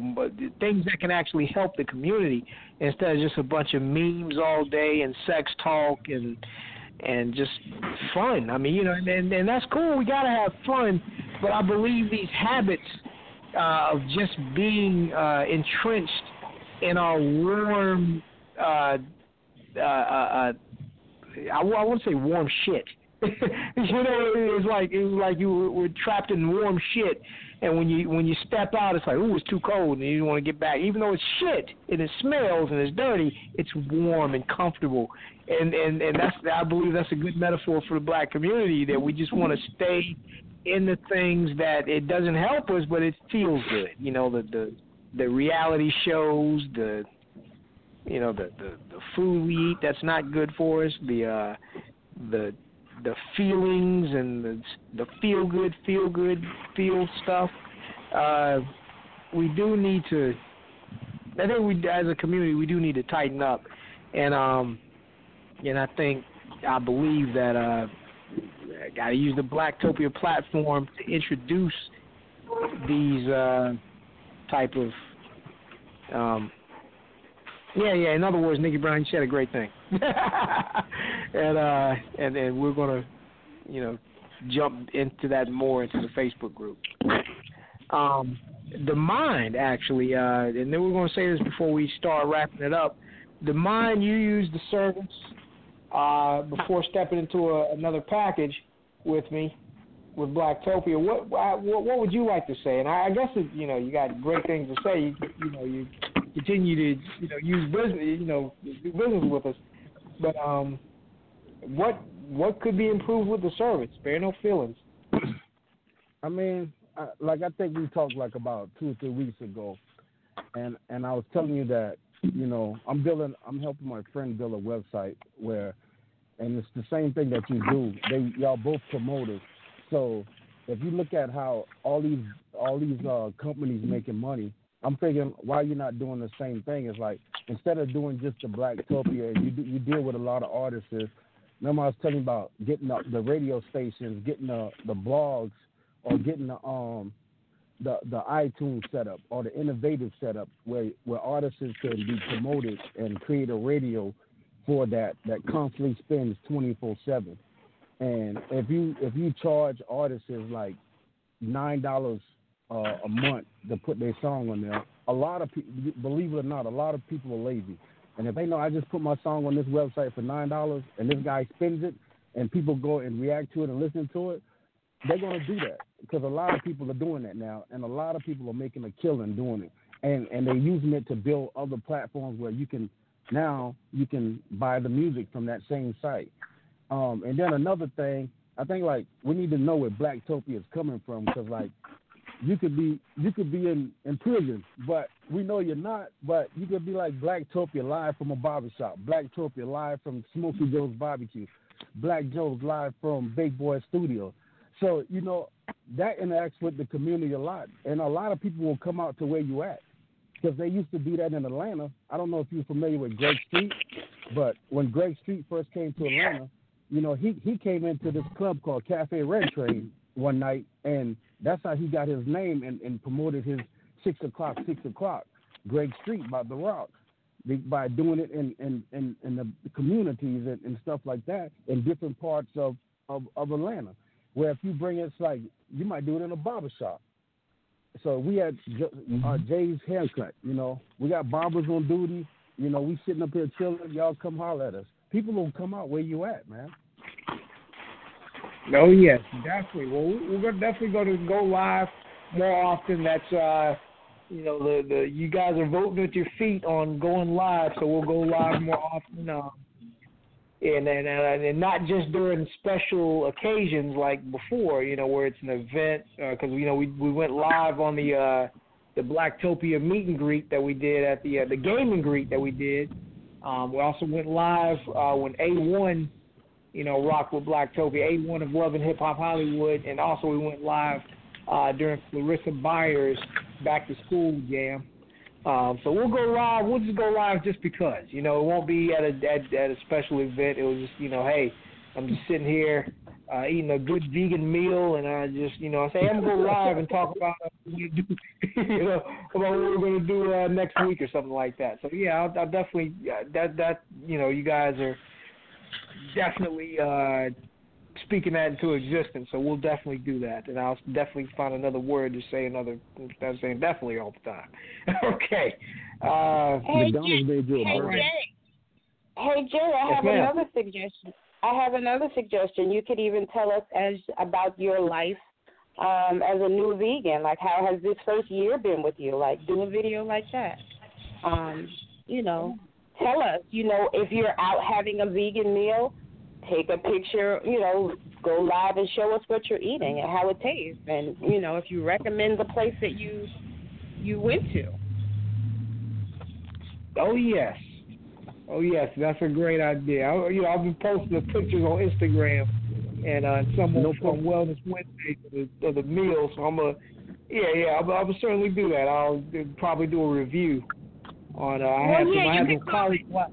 things that can actually help the community instead of just a bunch of memes all day and sex talk and and just fun. I mean, you know, and and that's cool. We gotta have fun, but I believe these habits uh, of just being uh, entrenched in our warm, uh, uh, uh, I, I won't say warm shit. you know, it's like it was like you were, were trapped in warm shit, and when you when you step out, it's like, ooh, it's too cold, and you want to get back. Even though it's shit and it smells and it's dirty, it's warm and comfortable, and and and that's I believe that's a good metaphor for the black community that we just want to stay in the things that it doesn't help us, but it feels good. You know, the the the reality shows, the you know the the, the food we eat that's not good for us, the uh, the the feelings and the the feel good, feel good, feel stuff. Uh, we do need to. I think we, as a community, we do need to tighten up, and um, and I think I believe that uh, I got to use the Blacktopia platform to introduce these uh, type of um, yeah, yeah. In other words, Nickie Brown, you said a great thing, and uh, and and we're gonna, you know, jump into that more into the Facebook group. Um, Demond actually, uh, and then we're gonna say this before we start wrapping it up. Demond you use the service uh, before stepping into a, another package with me with Blacktopia. What, what what would you like to say? And I, I guess you know you got great things to say. You, you know you continue to you know use business you know do business with us. But um, what what could be improved with the service? Spare no feelings. I mean, I, like I think we talked like about two or three weeks ago, and and I was telling you that you know I'm building I'm helping my friend build a website where, and it's the same thing that you do. They y'all both promoters so if you look at how all these all these uh, companies making money, I'm thinking why you're not doing the same thing. It's like instead of doing just the Blacktopia, you do, you deal with a lot of artists. Remember I was telling about getting the, the radio stations, getting the the blogs, or getting the um the the iTunes setup or the innovative setup where where artists can be promoted and create a radio for that that constantly spins 24 seven. And if you if you charge artists like nine dollars uh, a month to put their song on there, a lot of people, believe it or not, a lot of people are lazy. And if they know I just put my song on this website for nine dollars, and this guy spends it, and people go and react to it and listen to it, they're gonna do that because a lot of people are doing that now, and a lot of people are making a killing doing it, and and they're using it to build other platforms where you can now you can buy the music from that same site. Um, and then another thing, I think like we need to know where Blacktopia is coming from because like you could be you could be in in prison, but we know you're not. But you could be like Blacktopia live from a barbershop, Blacktopia live from Smokey Joe's barbecue, Black Joe's live from Big Boy Studio. So you know that interacts with the community a lot, and a lot of people will come out to where you at because they used to do that in Atlanta. I don't know if you're familiar with Greg Street, but when Greg Street first came to Atlanta, you know he he came into this club called Cafe Red Train one night, and that's how he got his name and, and promoted his six o'clock, six o'clock, Greg Street by The Rock, by doing it in in in, in the communities and, and stuff like that in different parts of, of of Atlanta. Where if you bring it, it's like you might do it in a barber shop. So we had uh, Jay's haircut. You know, we got barbers on duty. You know, we sitting up here chilling. Y'all come holler at us. People will come out where you at, man. Oh yes, definitely. Well, we're gonna definitely going to go live more often. That's uh, you know, the the you guys are voting with your feet on going live, so we'll go live more often. Um, and and and not just during special occasions like before, you know, where it's an event. Because uh, you know, we we went live on the uh, the Blacktopia meet and greet that we did at the uh, the game and greet that we did. Um, we also went live uh, when A1, you know, rocked with Black Blacktopia, A1 of Love and Hip Hop Hollywood, and also we went live uh, during Clarissa Byers' Back to School Jam. Um, so we'll go live. We'll just go live just because. You know, it won't be at a at, at a special event. It was just you know, hey, I'm just sitting here uh, eating a good vegan meal, and I just you know I say I'm gonna go live and talk about you know about what we're gonna do uh, next week or something like that. So yeah, I'll, I'll definitely uh, that that you know you guys are definitely uh, speaking that into existence. So we'll definitely do that, and I'll definitely find another word to say another. I'm saying definitely all the time. okay. Uh, hey, Jay, hey, Jay. Hey Jay, I yes, have ma'am. another suggestion. I have another suggestion. You could even tell us as about your life um, as a new vegan. Like, how has this first year been with you? Like, do a video like that. Um, you know, tell us. You know, if you're out having a vegan meal, take a picture, you know, go live and show us what you're eating and how it tastes. And, you know, if you recommend the place that you you went to. Oh yes. Oh yes, that's a great idea. I, you know, I've been posting the pictures on Instagram and uh some No from Wellness Wednesday of the, of the meal. So I'm a yeah, yeah, I'll, I'll certainly do that. I'll probably do a review on. Uh, I Well, have yeah, some. I you have can some college. cla-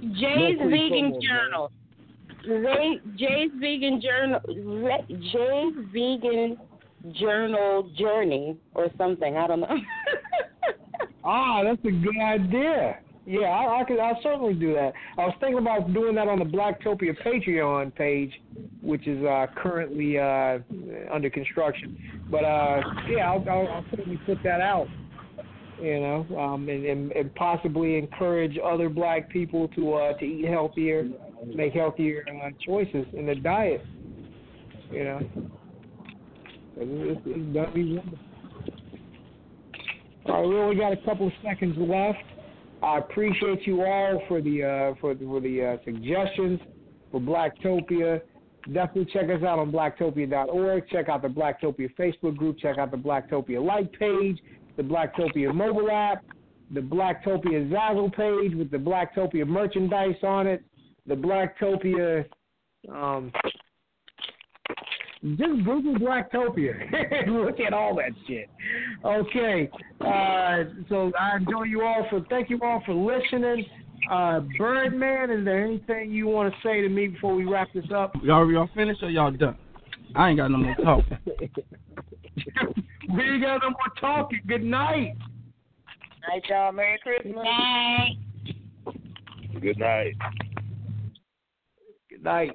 Jay's No free Vegan promo, man. Journal. Jay, Jay's Vegan Journal. Jay's Vegan Journal Journey or something. I don't know. Ah, that's a good idea. Yeah, I, I could. I'll certainly do that. I was thinking about doing that on the Blacktopia Patreon page, which is uh, currently uh, under construction. But uh, yeah, I'll, I'll, I'll certainly put that out. You know, um, and, and, and possibly encourage other Black people to uh, to eat healthier, make healthier uh, choices in their diet. You know, it's, it's gonna be wonderful. All right, we only got a couple of seconds left. I appreciate you all for the uh, for the, for the uh, suggestions for Blacktopia. Definitely check us out on blacktopia.org. Check out the Blacktopia Facebook group. Check out the Blacktopia like page, the Blacktopia mobile app, the Blacktopia Zazzle page with the Blacktopia merchandise on it, the Blacktopia. Um, just Google Blacktopia and look at all that shit. Okay, uh, so I enjoy you all for thank you all for listening. Uh, Birdman, is there anything you want to say to me before we wrap this up? Y'all y'all finished or y'all done? I ain't got no more talk. we ain't got no more talking. Good night. Night, y'all. Merry Christmas. Night. Good night. Good night.